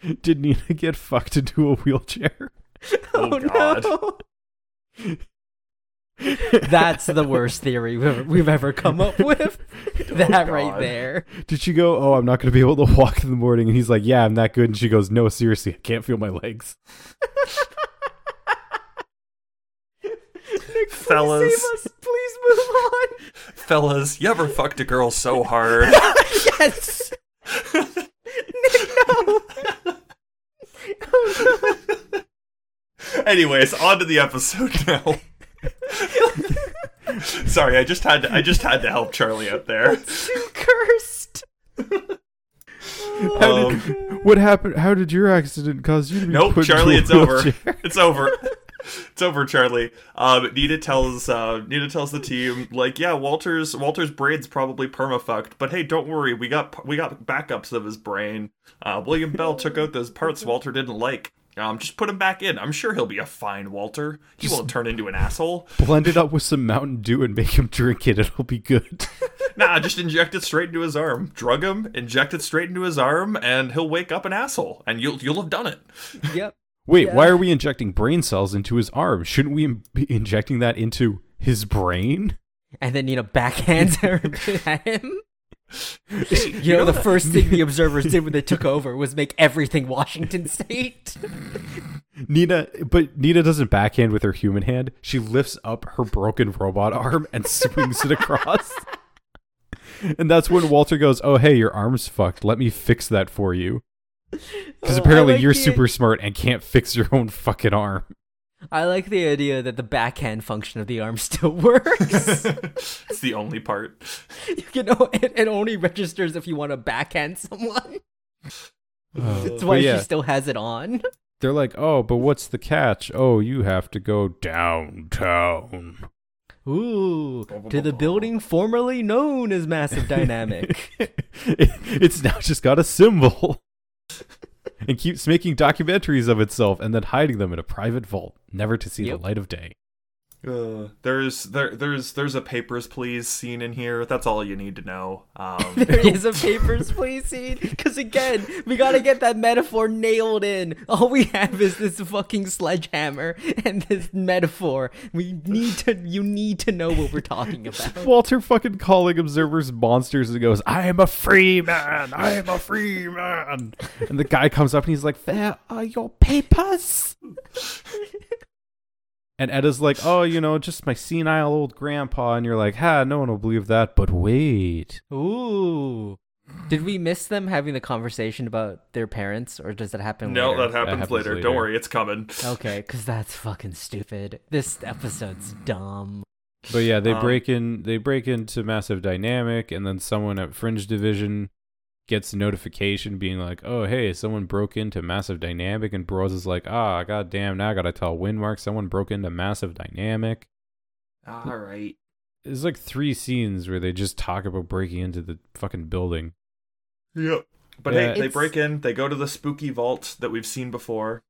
*laughs* Did Nina get fucked into a wheelchair? Oh, oh God. no! That's the worst theory we've ever, we've ever come up with. *laughs* that oh, right there. Did she go, Oh, I'm not going to be able to walk in the morning? And he's like, Yeah, I'm that good. And she goes, No, seriously, I can't feel my legs. Nick, please Fellas. save us. Please move on. Fellas, you ever fucked a girl so *laughs* hard? yes. Nick, no. Oh *laughs* no. Anyways, on to the episode now. *laughs* Sorry, I just had to I just had to help Charlie out there. Too cursed. How Um, did, what happened? How did your accident cause you to be Nope, put Charlie, into a it's over. It's over. It's over, Charlie. Um, Nina tells uh, Nina tells the team like, yeah, Walter's Walter's brain's probably permafucked, but hey, don't worry, we got we got backups of his brain. Uh, William Bell took out those parts Walter didn't like. Um, just put him back in. I'm sure he'll be a fine Walter. He won't turn into an asshole. Blend it up with some Mountain Dew and make him drink it. It'll be good. *laughs* Nah, just inject it straight into his arm. Drug him, inject it straight into his arm, and he'll wake up an asshole, and you'll you'll have done it. Yep. *laughs* Wait, Yeah. why are we injecting brain cells into his arm? Shouldn't we be injecting that into his brain? And then Nina backhands *laughs* her at him. *laughs* You know, the first thing the *laughs* observers did when they took over was make everything Washington *laughs* State. Nina, but Nina doesn't backhand with her human hand. She lifts up her broken robot arm and swings it across. And that's when Walter goes, "Oh, hey, your arm's fucked. Let me fix that for you." Because Oh, apparently like you're super smart and can't fix your own fucking arm. I like the idea that the backhand function of the arm *laughs* still works. *laughs* it's the only part. *laughs* you know, it, it only registers if you want to backhand someone. Oh, That's why yeah, she still has it on. they're like, "Oh, but what's the catch? Oh, you have to go downtown." Ooh, to the building formerly known as Massive Dynamic. it's now just got a symbol. And keeps making documentaries of itself and then hiding them in a private vault, never to see Yep. the light of day. Uh, there's there there's there's a papers please scene in here. That's all you need to know. Um, *laughs* There is a papers please scene because again we gotta get that metaphor nailed in. All we have is this fucking sledgehammer and this metaphor. We need to. You need to know what we're talking *laughs* about. Walter fucking calling observers monsters and goes, I am a free man. I am a free man. And the guy comes up and he's like, "There are your papers? *laughs* and Etta's like, Oh, you know, just my senile old grandpa. And you're like, Ha, no one will believe that. But wait. Ooh. Did we miss them having the conversation about their parents, or does that happen? no, later? that happens, happens later. later. Don't worry, it's coming. Okay, because that's fucking stupid. This episode's dumb. But yeah, they Um, break in they break into Massive Dynamic and then someone at Fringe Division gets a notification being like, "Oh, hey, someone broke into Massive Dynamic." And Broyles is like, "Ah, goddamn, now I got to tell Windmark someone broke into Massive Dynamic." All right. There's like three scenes where they just talk about breaking into the fucking building. Yep. But Yeah. hey, they break in. They go to the spooky vault that we've seen before.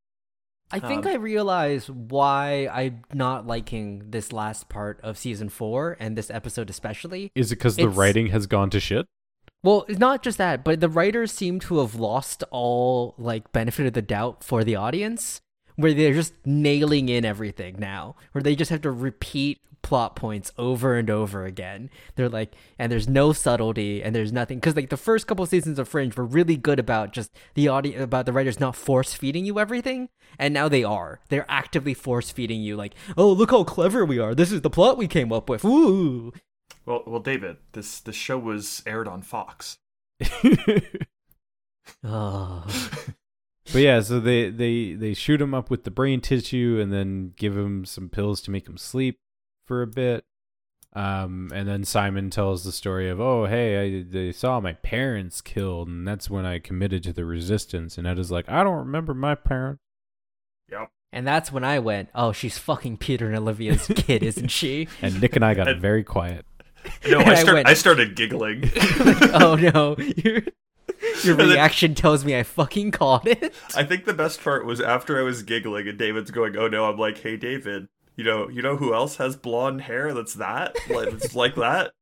I think Um, I realize why I'm not liking this last part of season four and this episode especially. Is it cuz the writing has gone to shit? Well, it's not just that, but the writers seem to have lost all like benefit of the doubt for the audience, where they're just nailing in everything now, where they just have to repeat plot points over and over again. They're like, and there's no subtlety, and there's nothing because like the first couple seasons of Fringe were really good about just the audience about the writers not force feeding you everything, and now they are. They're actively force feeding you, like, oh look how clever we are. This is the plot we came up with. Ooh. Well, well, David, this this show was aired on Fox. Oh. *laughs* But yeah, so they they they shoot him up with the brain tissue and then give him some pills to make him sleep for a bit. Um, and then Simon tells the story of, oh, hey, I they saw my parents killed, and that's when I committed to the resistance. And Etta's like, I don't remember my parents. Yep. And that's when I went, oh, she's fucking Peter and Olivia's kid, isn't she? *laughs* And Nick and I got And- very quiet. *laughs* No, And I, I start, went- I started giggling. *laughs* oh no, *laughs* your, your And then- reaction tells me I fucking caught it. I think the best part was after I was giggling and David's going, "Oh no!" I'm like, "Hey, David, you know, you know who else has blonde hair? That's that, like, it's like that."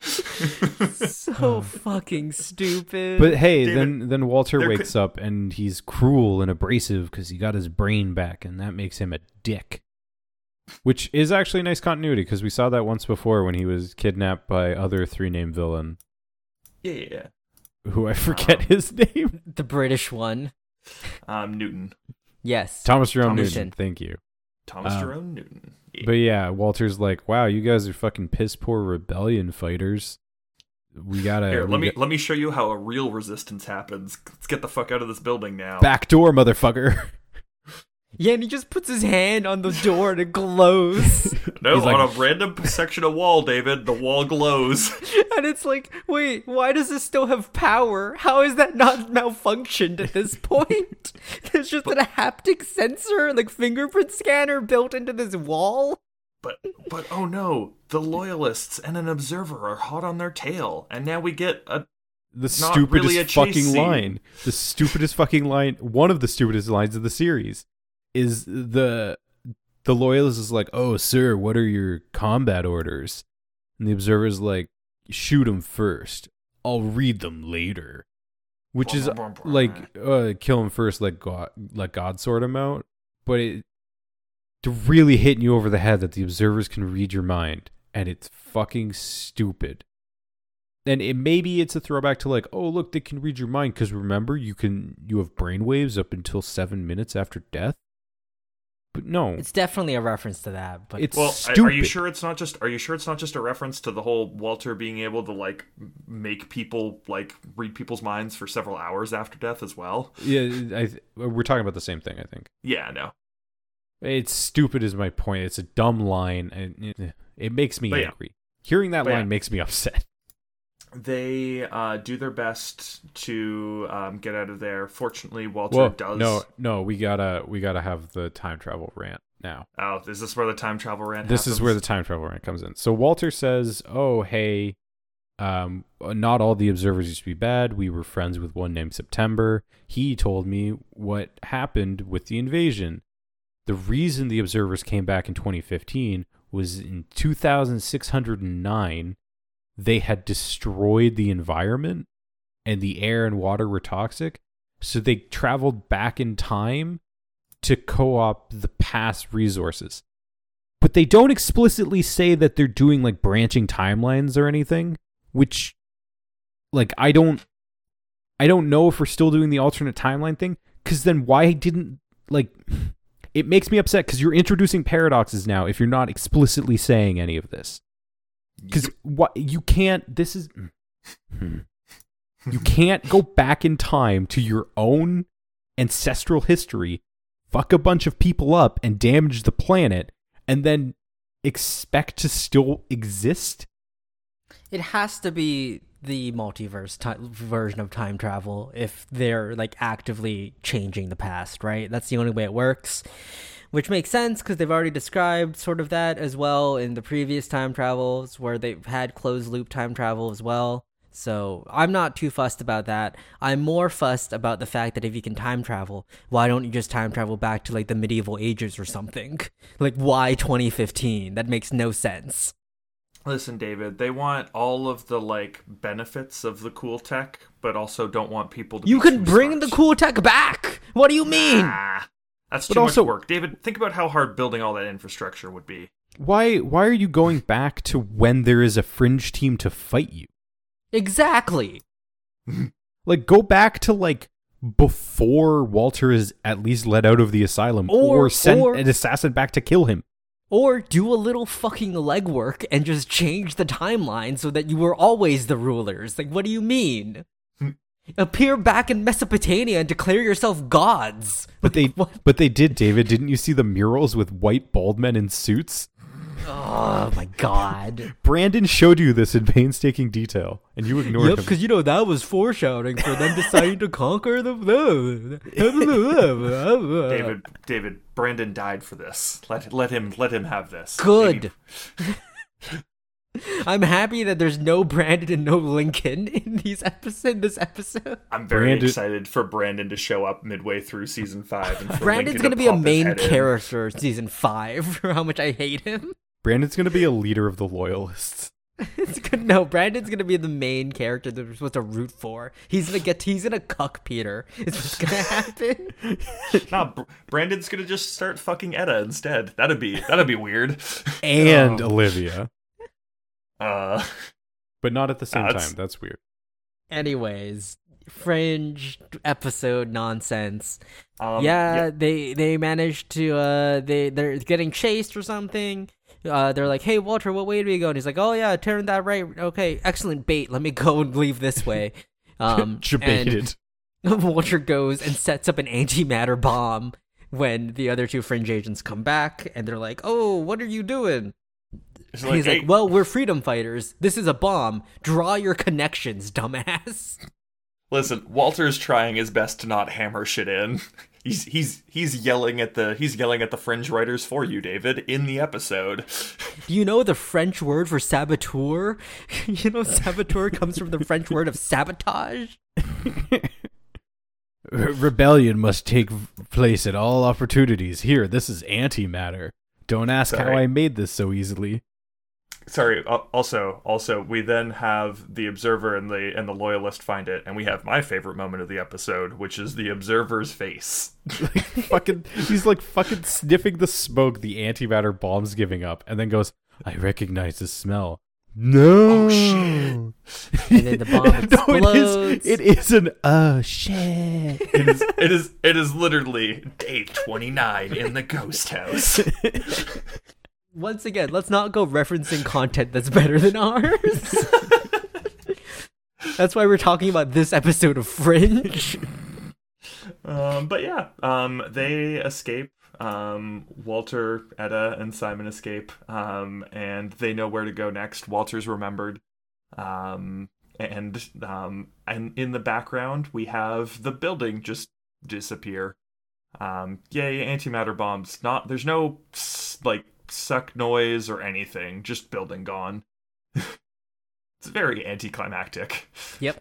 so fucking stupid. But hey, David, then then Walter there wakes up and he's cruel and abrasive because he got his brain back, and that makes him a dick. Which is actually nice continuity because we saw that once before when he was kidnapped by other three name villain, yeah, yeah, yeah. who I forget *laughs* his name. the British one, Um, Newton, yes. Thomas Jerome Thomas Newton. Newton. Thank you. Thomas Um, Jerome Newton. Yeah. But yeah, Walter's like, "Wow, you guys are fucking piss poor rebellion fighters. We gotta Here, we let me got- let me show you how a real resistance happens. Let's get the fuck out of this building now. back door, motherfucker." *laughs* Yeah, and he just puts his hand on the door and it glows. *laughs* no, He's like- on a random section of wall, David, the wall glows. *laughs* and it's like, wait, why does this still have power? How is that not malfunctioned at this point? *laughs* There's just a haptic sensor, like fingerprint scanner built into this wall. But but oh no, the loyalists and an observer are hot on their tail, and now we get a the Not stupidest really a fucking scene. line. The stupidest fucking line. One of the stupidest lines of the series is the the loyalist is like, "Oh, sir, what are your combat orders?" And the observer's like, "Shoot him first. I'll read them later." Which is like uh, kill him first, let God let God sort him out. But it to really hitting you over the head that the observers can read your mind, and it's fucking stupid. And it maybe it's a throwback to like, oh look, they can read your mind because remember you can you have brainwaves up until seven minutes after death. But no, It's definitely a reference to that, but It's- Well, stupid. are you sure it's not just? Are you sure it's not just a reference to the whole Walter being able to like make people like read people's minds for several hours after death as well? yeah, I, th- we're talking about the same thing. I think Yeah, no. it's stupid. Is my point? It's a dumb line, and it, it makes me But yeah. angry. Hearing that But line yeah. makes me *laughs* upset. They uh, do their best to um, get out of there. Fortunately, Walter does. no, no, we gotta we gotta have the time travel rant now. Oh, is this where the time travel rant? This is where the time travel rant comes in. So Walter says, "Oh, hey, Um, not all the observers used to be bad. We were friends with one named September. He told me what happened with the invasion. The reason the observers came back in 2015 was in 2609, they had destroyed the environment and the air and water were toxic. So they traveled back in time to co op the past resources. But they don't explicitly say that they're doing like branching timelines or anything, which like I don't I don't know if we're still doing the alternate timeline thing cuz then why didn't like it makes me upset cuz you're introducing paradoxes now if you're not explicitly saying any of this. Cuz what you can't this is you can't go back in time to your own ancestral history, fuck a bunch of people up and damage the planet and then expect to still exist? It has to be the multiverse ti version of time travel if they're like actively changing the past, right? That's the only way it works. Which makes sense because they've already described sort of that as well in the previous time travels where they've had closed loop time travel as well. So I'm not too fussed about that. I'm more fussed about the fact that if you can time travel, why don't you just time travel back to like the medieval ages or something? *laughs* Like why 2015? That makes no sense. Listen, David, they want all of the like benefits of the cool tech, but also don't want people to. You can bring smart. the cool tech back. What do you mean? Ah, that's But too also- much work, David. Think about how hard building all that infrastructure would be. Why why are you going back to when there is a fringe team to fight you? Exactly. *laughs* Like go back to like before Walter is at least let out of the asylum or, Or- send or- an assassin back to kill him. Or do a little fucking legwork and just change the timeline so that you were always the rulers. Like, what do you mean? Appear back in Mesopotamia and declare yourself gods. But they *laughs* What? but they did, David. Didn't you see the murals with white bald men in suits? Oh my god. Brandon showed you this in painstaking detail, and you ignored Yep, him. because you know that was foreshadowing for them deciding to conquer the. *laughs* David, David, Brandon died for this. Let let him let him have this. Good. *laughs* Maybe- I'm happy that there's no Brandon and no Lincoln in these episodes. In this episode, I'm very Brandon- excited for Brandon to show up midway through season five. And for Brandon's Lincoln gonna to be a main character in season five for how much I hate him. Brandon's gonna be a leader of the loyalists. *laughs* It's good. No, Brandon's gonna be the main character that we're supposed to root for. He's gonna get. He's gonna cuck Peter. It's what's gonna *laughs* happen. Nah, Br- Brandon's gonna just start fucking Etta instead. That'd be that'd be weird. And Oh. Olivia. Uh, But not at the same That's- time. That's weird. Anyways, fringe episode nonsense. um, yeah, they they managed to. uh They they're getting chased or something. Uh, they're like, "Hey, Walter, what way do we go?" And he's like, "Oh yeah, turn that right. Okay, excellent bait. Let me go and leave this way." *laughs* Um, and- *laughs* Walter goes and sets up an antimatter bomb when the other two fringe agents come back and they're like, "Oh, what are you doing?" It's And he's hey, like, "Well, we're freedom fighters. This is a bomb. Draw your connections, *laughs* dumbass." Listen, Walter's trying his best to not hammer shit in. *laughs* He's he's he's yelling at the he's yelling at the fringe writers for you, David, in the episode. *laughs* Do you know the French word for saboteur? you know, saboteur comes from the French word of sabotage. Rebellion must take place at all opportunities. Here, this is antimatter. Don't ask how I made this so easily. Sorry. uh, Also, also, we then have the observer and the and the loyalist find it, and we have my favorite moment of the episode, which is the observer's face. *laughs* fucking, he's like fucking sniffing the smoke the antimatter bomb's giving up, and then goes, "I recognize the smell." No. Oh, shit. And then the bomb explodes. *laughs* no, it is. It is an oh shit. It is it is it is literally day twenty nine in the ghost house. *laughs* Once again, let's not go referencing content that's better than ours. *laughs* that's why we're talking about this episode of Fringe. Um, but yeah, um, they escape. Um, Walter, Etta, and Simon escape. Um, and they know where to go next. Walter's remembered. Um, and um, and in the background we have the building just disappear. Um, yay, antimatter bombs. Not there's no like suck noise or anything. Just building gone. *laughs* It's very anticlimactic. Yep.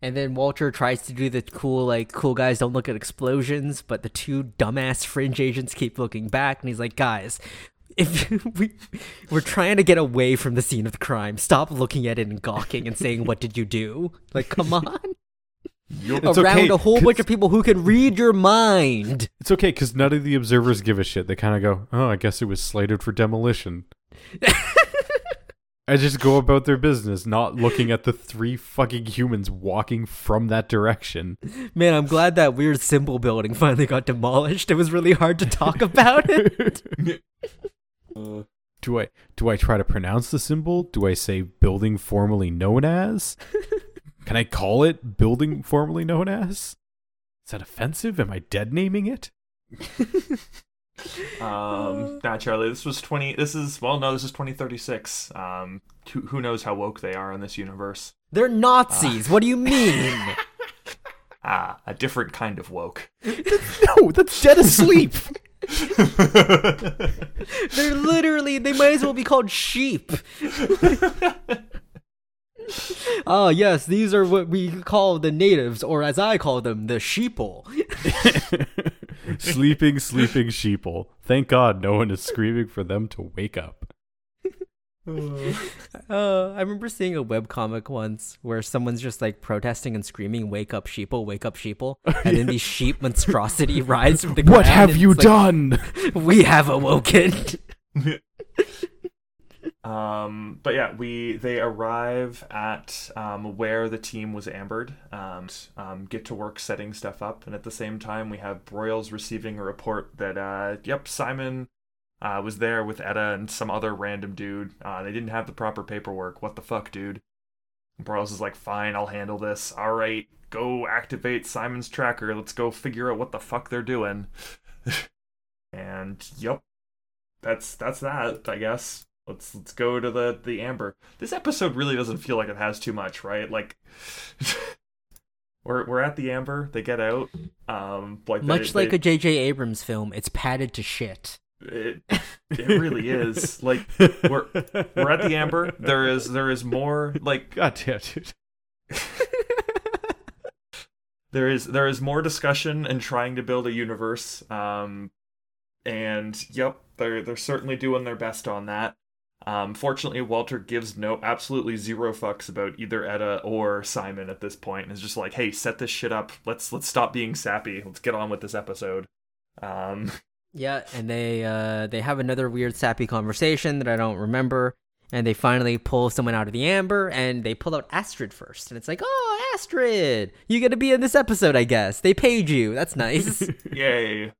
And then Walter tries to do the cool, like, cool guys don't look at explosions, but the two dumbass fringe agents keep looking back, and he's like, guys, if *laughs* we we're trying to get away from the scene of the crime, stop looking at it and gawking and saying, "What did you do?" Like, come *laughs* on. It's Around okay, a whole bunch of people who can read your mind. It's okay because none of the observers give a shit. They kind of go, "Oh, I guess it was slated for demolition." *laughs* I just go about their business, not looking at the three fucking humans walking from that direction. Man, I'm glad that weird symbol building finally got demolished. It was really hard to talk about it. *laughs* Do I do I try to pronounce the symbol? Do I say building formerly known as? *laughs* Can I call it building formerly known as? Is that offensive? Am I dead naming it? *laughs* Um, nah, Charlie, this was 20. This is, well, no, this is 2036. Um, who, who knows how woke they are in this universe? They're Nazis. What do you mean? *laughs* Ah, a different kind of woke. No, that's dead asleep. *laughs* They're literally, they might as well be called sheep. Oh, yes, these are what we call the natives, or as I call them, the sheeple. *laughs* sleeping, sleeping sheeple. Thank God no one is screaming for them to wake up. Uh, *laughs* I remember seeing a webcomic once where someone's just like protesting and screaming, "Wake up, sheeple! Wake up, sheeple!" *laughs* And then these sheep monstrosity rise from the ground. What have you it's like, done? We have awoken. Um, but yeah, we they arrive at um, where the team was ambered. Um, um, get to work setting stuff up, and at the same time, we have Broyles receiving a report that uh, yep, Simon uh, was there with Etta and some other random dude. Uh, they didn't have the proper paperwork. What the fuck, dude? And Broyles is like, fine, I'll handle this. All right, go activate Simon's tracker. Let's go figure out what the fuck they're doing. *laughs* and yep, that's that's that. I guess. Let's let's go to the the amber. This episode really doesn't feel like it has too much, right? Like *laughs* we're we're at the amber. They get out. Um, like Much they, like they, a J.J. Abrams film, it's padded to shit. it, it really is. Like we're we're at the amber. There is there is more like *laughs* God damn, dude. *laughs* there is there is more discussion and trying to build a universe. Um, and yep, they're they're certainly doing their best on that. Um, fortunately, Walter gives no absolutely zero fucks about either Etta or Simon at this point, and is just like, "Hey, set this shit up. Let's let's stop being sappy. Let's get on with this episode." Um, Yeah, and they uh they have another weird sappy conversation that I don't remember, and they finally pull someone out of the amber, and they pull out Astrid first, and it's like, oh, Astrid, you get to be in this episode, I guess. They paid you. That's nice. *laughs* Yay.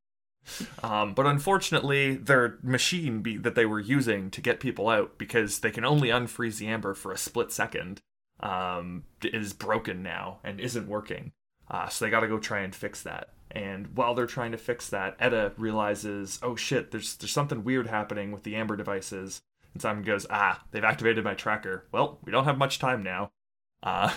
Um, but unfortunately, their machine be- that they were using to get people out, because they can only unfreeze the amber for a split second, um, is broken now and isn't working. Uh, so they got to go try and fix that. And while they're trying to fix that, Etta realizes, oh shit, there's there's something weird happening with the amber devices. And Simon goes, ah, they've activated my tracker. Well, we don't have much time now. Uh,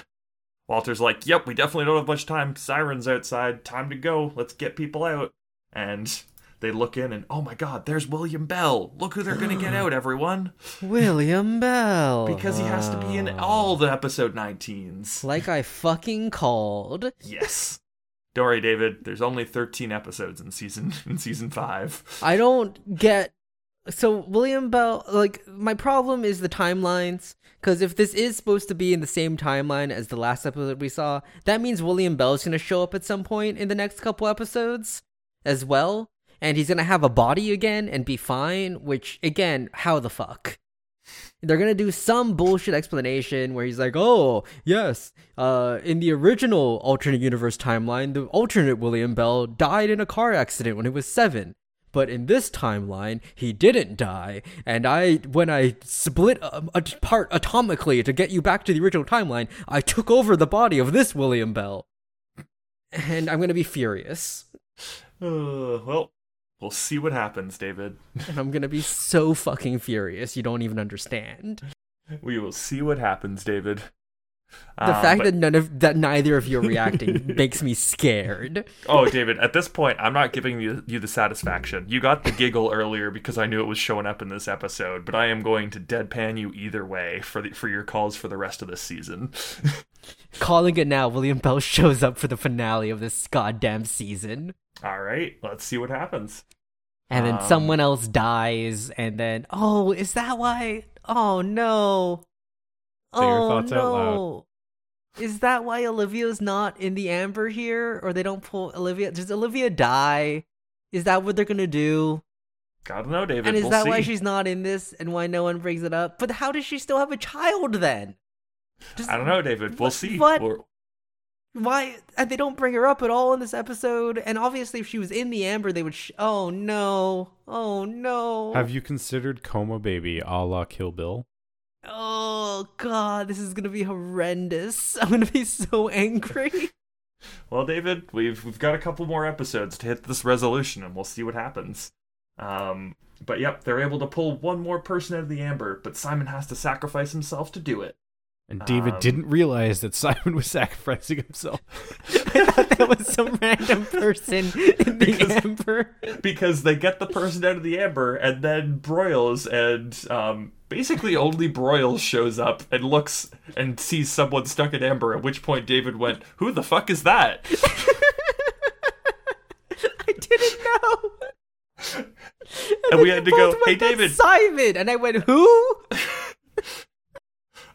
Walter's like, yep, we definitely don't have much time. Sirens outside. Time to go. Let's get people out. And they look in and, oh my god, there's William Bell. Look who they're to get *gasps* out, everyone. William Bell. Because he has to be in all the episode 19s. Like I fucking called. Yes. Don't worry, David. There's only 13 episodes in season *laughs* in season 5. I don't get. So William Bell, like my problem is the timelines. Because if this is supposed to be in the same timeline as the last episode we saw, that means William Bell's gonna show up at some point in the next couple episodes, as well, and he's gonna have a body again and be fine. Which again, how the fuck? They're gonna do some bullshit explanation where he's like, "Oh, yes, uh, in the original alternate universe timeline, the alternate William Bell died in a car accident when he was seven. But in this timeline, he didn't die, and I, when I split um, apart atomically to get you back to the original timeline, I took over the body of this William Bell, and I'm gonna be furious, Uh, well, we'll see what happens, David. *laughs* and I'm gonna be so fucking furious you don't even understand. We will see what happens, David. The Um, fact but- that none of that neither of you are reacting *laughs* makes me scared. Oh, David, at this point, I'm not giving you, you the satisfaction. You got the giggle earlier because I knew it was showing up in this episode, but I am going to deadpan you either way for the, for your calls for the rest of this season. *laughs* Calling it now, William Bell shows up for the finale of this goddamn season. All right, let's see what happens. And then Um, someone else dies, and then oh, is that why? Oh no! Say your oh thoughts no! out loud. Is that why Olivia's not in the amber here, or they don't pull Olivia? Does Olivia die? Is that what they're gonna do? Gotta know, David. and is we'll that see. why she's not in this, and why no one brings it up? But how does she still have a child then? Just, I don't know, David. We'll What- see. what? We're- Why and they don't bring her up at all in this episode? And obviously, if she was in the amber, they would. Sh- oh no! Oh no! Have you considered Coma Baby a la Kill Bill? Oh god, this is gonna be horrendous. *laughs* I'm gonna be so angry. *laughs* Well, David, we've we've got a couple more episodes to hit this resolution, and we'll see what happens. Um, but yep, they're able to pull one more person out of the amber, but Simon has to sacrifice himself to do it. And David Um, didn't realize that Simon was *laughs* sacrificing himself. I thought that was some random person in the Because- amber. because they get the person out of the amber, and then Broyles and um, basically only Broyles shows up and looks and sees someone stuck in amber. At which point David went, "Who the fuck is that?" *laughs* *laughs* I didn't know. And we had to go, "Hey, David." Simon, and I went, who?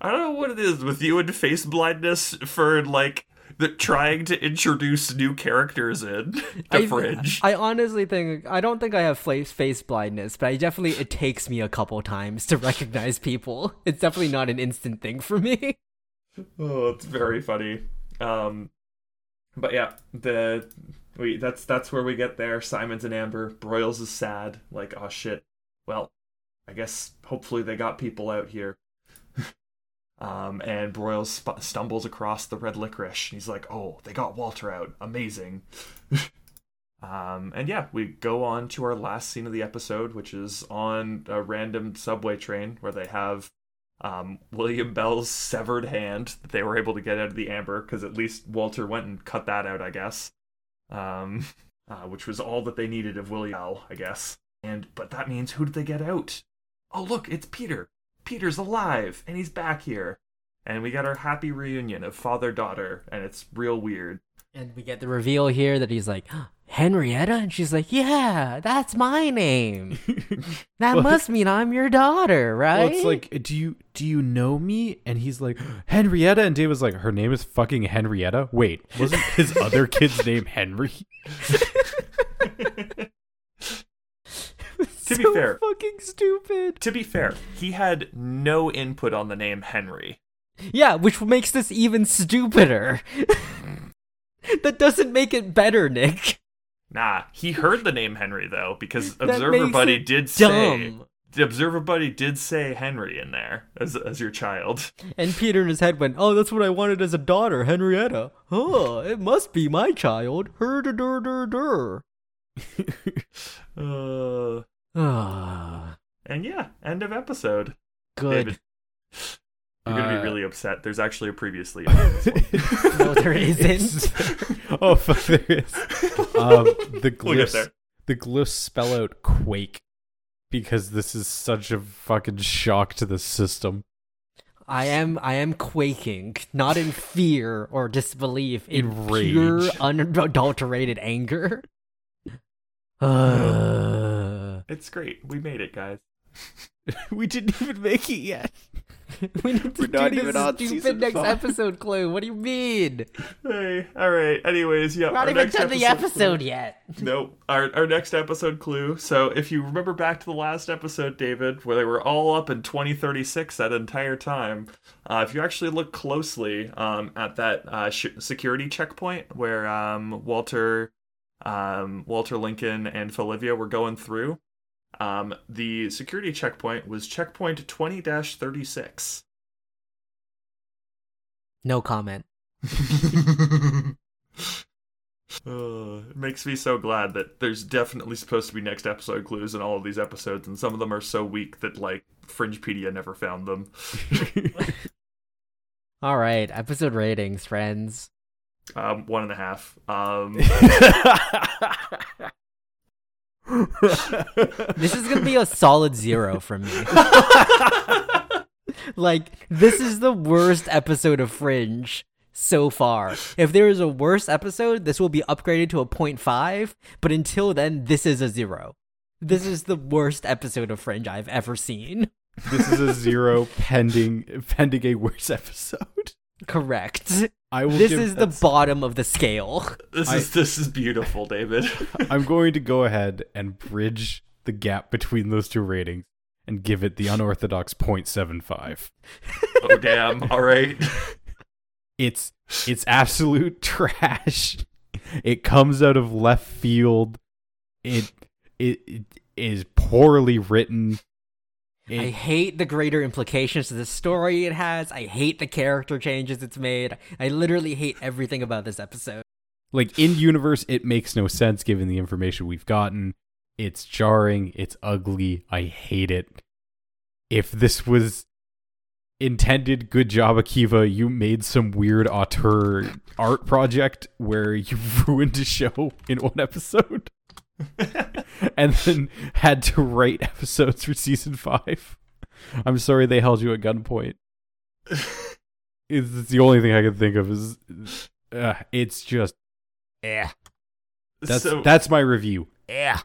I don't know what it is with you and face blindness for like the trying to introduce new characters in the I, fringe. I honestly think I don't think I have face face blindness, but I definitely it takes me a couple times to *laughs* recognize people. It's definitely not an instant thing for me. oh, it's very funny. Um, but yeah, the we that's that's where we get there. Simon's and Amber. Broyles is sad. Like, oh shit. Well, I guess hopefully they got people out here. Um, and Broyles sp- stumbles across the red licorice. He's like, oh, they got Walter out. Amazing. *laughs* Um, and yeah, we go on to our last scene of the episode, which is on a random subway train where they have um, William Bell's severed hand that they were able to get out of the amber because at least Walter went and cut that out, I guess. Um, *laughs* uh, which was all that they needed of William Bell, I guess. And but that means who did they get out? Oh look, it's Peter. Peter's alive and he's back here. And we got our happy reunion of father daughter, and it's real weird. And we get the reveal here that he's like, Henrietta? And she's like, Yeah, that's my name. *laughs* That Well, must mean I'm your daughter, right? Well, it's like, do you do you know me? And he's like, Henrietta. And Dave was like, her name is fucking Henrietta. Wait, wasn't his other kid's name Henry? *laughs* To be fair- fucking stupid. to be fair, he had no input on the name Henry. Yeah, which makes this even stupider. *laughs* that doesn't make it better, Nick. Nah, he heard the name Henry though, because Observer Buddy did say Dumb. the Observer Buddy did say Henry in there as as your child. *laughs* And Peter in his head went, "Oh, that's what I wanted as a daughter, Henrietta. Oh, it must be my child. Her dur dur dur dur." Uh, Ah, and yeah, end of episode. good. David, you're gonna Uh, be really upset. There's actually a previously. *laughs* on this one. No, there isn't. *laughs* oh fuck, there is. Um, the *laughs* We'll glyphs, there. the glyphs spell out quake because this is such a fucking shock to the system. I am I am quaking, not in fear or disbelief, in, In pure unadulterated anger. Uh, It's great. We made it, guys. *laughs* we didn't even make it yet. *laughs* we need to We're not do even this on stupid next five. episode clue. What do you mean? Hey, all right. Anyways, yeah. We're not our even next done the episode- episode yet. *laughs* Nope. Our our next episode clue. So if you remember back to the last episode, David, where they were all up in 2036 that entire time, uh, if you actually look closely um, at that uh, sh- security checkpoint where um, Walter, um, Walter Lincoln and Olivia were going through, um, the security checkpoint was checkpoint 20-36. No comment. *laughs* Uh, it makes me so glad that there's definitely supposed to be next episode clues in all of these episodes, and some of them are so weak that like Fringepedia never found them. *laughs* All right, episode ratings, friends. Um, one and a half. Um, *laughs* This is gonna be a solid zero from me. *laughs* like, this is the worst episode of Fringe so far. If there is a worse episode, this will be upgraded to a 0.5, but until then, this is a zero. This is the worst episode of Fringe I've ever seen. this is a zero pending *laughs* pending a worse episode. Correct. I will. This give is the bottom of the scale. this I- is this is beautiful, David. *laughs* I'm going to go ahead and bridge the gap between those two ratings and give it the unorthodox 0.75. oh damn! All right. It's it's absolute *laughs* trash. It comes out of left field. It it, it is poorly written. I hate the greater implications to the story it has. I hate the character changes it's made. I literally hate everything about this episode. like in universe, it makes no sense given the information we've gotten. It's jarring. It's ugly. I hate it. If this was intended, good job, Akiva. You made some weird auteur art project where you *laughs* ruined a show in one episode. *laughs* and then had to write episodes for season five. I'm sorry they held you at gunpoint. *laughs* It's the only thing I can think of is uh, it's just yeah. That's so, that's my review. Yeah.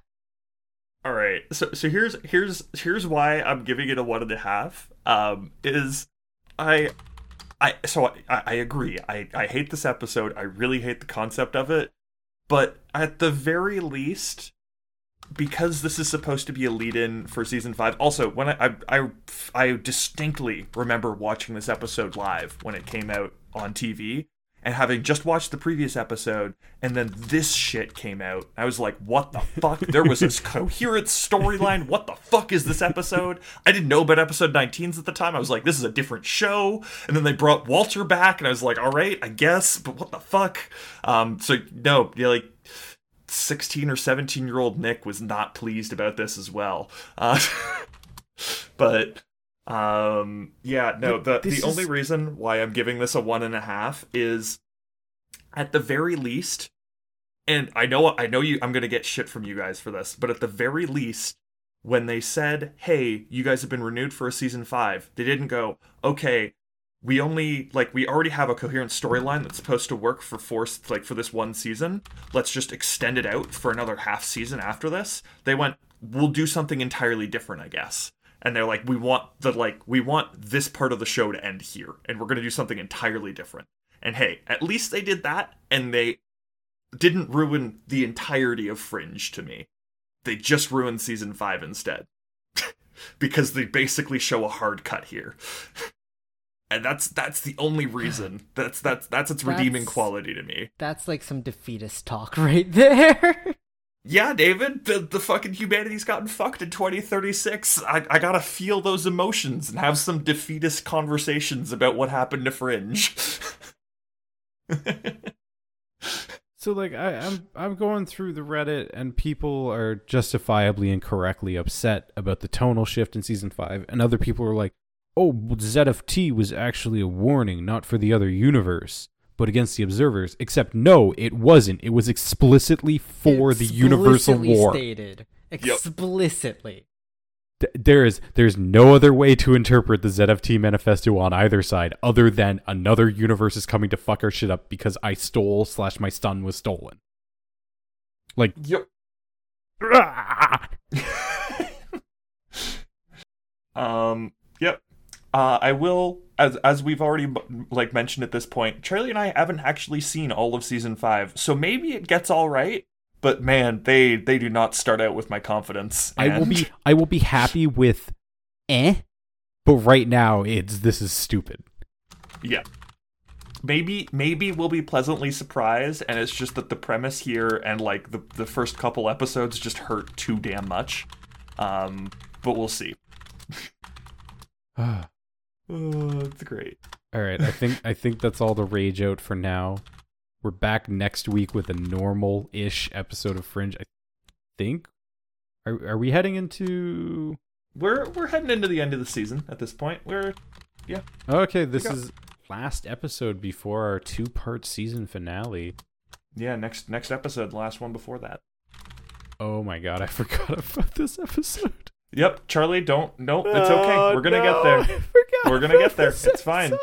all right. So so here's here's here's why I'm giving it a one and a half. Um, is I. I so I, I agree. I, I hate this episode. I really hate the concept of it. But at the very least, because this is supposed to be a lead-in for season five. Also, when I I I, I distinctly remember watching this episode live when it came out on TV, and having just watched the previous episode, and then this shit came out. I was like, "What the fuck?" There was this *laughs* coherent storyline. What the fuck is this episode? I didn't know about episode 19s at the time. I was like, "This is a different show." And then they brought Walter back, and I was like, "All right, I guess," but what the fuck? Um, so no, yeah, like. 16 or 17 year old Nick was not pleased about this as well. Uh, *laughs* but um yeah no the the only is- reason why i'm giving this a one and a half is at the very least and i know i know you i'm gonna get shit from you guys for this but at the very least when they said hey you guys have been renewed for a season five they didn't go okay we only like we already have a coherent storyline that's supposed to work for four like for this one season. Let's just extend it out for another half season after this. They went we'll do something entirely different i guess and they're like we want the like we want this part of the show to end here and we're going to do something entirely different. And hey at least they did that and they didn't ruin the entirety of fringe to me. They just ruined season 5 instead. *laughs* Because they basically show a hard cut here. *laughs* And that's that's the only reason. That's that's that's its redeeming quality to me. That's like some defeatist talk *laughs* right there. Yeah david the, the fucking humanity's gotten fucked in 2036 I, I gotta feel those emotions and have some defeatist conversations about what happened to fringe. *laughs* So like I, I'm I'm going through the Reddit and people are justifiably and correctly upset about the tonal shift in season five, and other people are like, "Oh, ZFT was actually a warning, not for the other universe, but against the observers." Except no, it wasn't. It was explicitly for the universal Explicitly war. Stated explicitly. Th- there is there's no other way to interpret the ZFT manifesto on either side other than another universe is coming to fuck our shit up because I stole slash my stun was stolen. Like yep *laughs* *laughs* um yep uh, I will, as as we've already like mentioned at this point. Charlie and I haven't actually seen all of season five, so maybe it gets all right. But man, they they do not start out with my confidence. I will be I will be happy with eh, but right now it's this is stupid. Yeah. Maybe maybe we'll be pleasantly surprised and it's just that the premise here and like the the first couple episodes just hurt too damn much. Um but we'll see. *sighs* *sighs* Oh, it's great. All right, I think I think that's all the rage out for now. We're back next week with a normal-ish episode of Fringe. I think. Are are we heading into We're we're heading into the end of the season at this point. We're yeah. Okay, this is last episode before our two part season finale. Yeah, next next episode, last one before that. Oh my god, I *laughs* forgot about this episode. Yep, Charlie, don't. Nope, it's okay. Oh, We're gonna no, get there. *laughs* I forgot We're gonna get there. It's *laughs* fine.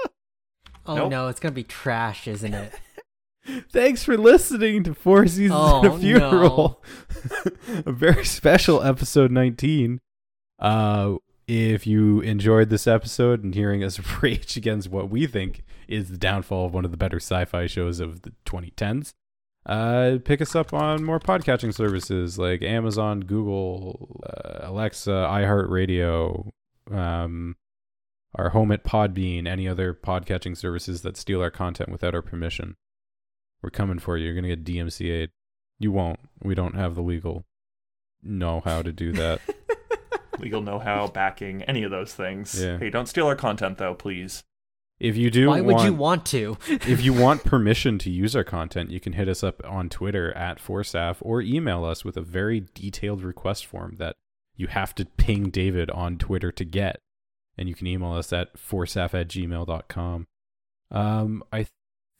Oh Nope. no, it's gonna be trash, isn't it? *laughs* Thanks for listening to Four Seasons and Oh, a Funeral. *laughs* a very special episode 19. Uh, if you enjoyed this episode and hearing us rage against what we think is the downfall of one of the better sci fi shows of the 2010s, uh, pick us up on more podcatching services like Amazon, Google, uh, Alexa, iHeartRadio, um, our home at Podbean, any other podcatching services that steal our content without our permission. We're coming for you. You're going to get DMCA'd. You won't. We don't have the legal know how to do that. *laughs* Legal know-how, backing, any of those things. Yeah. Hey, don't steal our content though, please. if you do Why would want, you want to? *laughs* if you want *laughs* permission to use our content, you can hit us up on Twitter at Forsaf or email us with a very detailed request form that you have to ping David on Twitter to get. And you can email us at forsaf at gmail.com. Um, I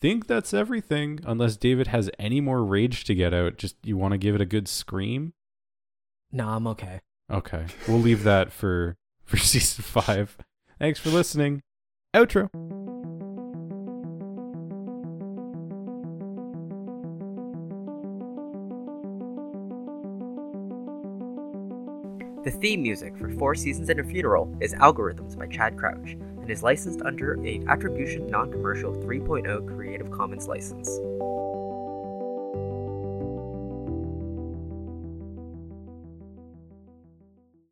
think that's everything, unless David has any more rage to get out. Just you want to give it a good scream? no, I'm okay. Okay, we'll leave that for *laughs* for season five. Thanks for listening. Outro. The theme music for Four Seasons and a Funeral is Algorithms by Chad Crouch and is licensed under a Attribution Non Commercial 3.0 Creative Commons license.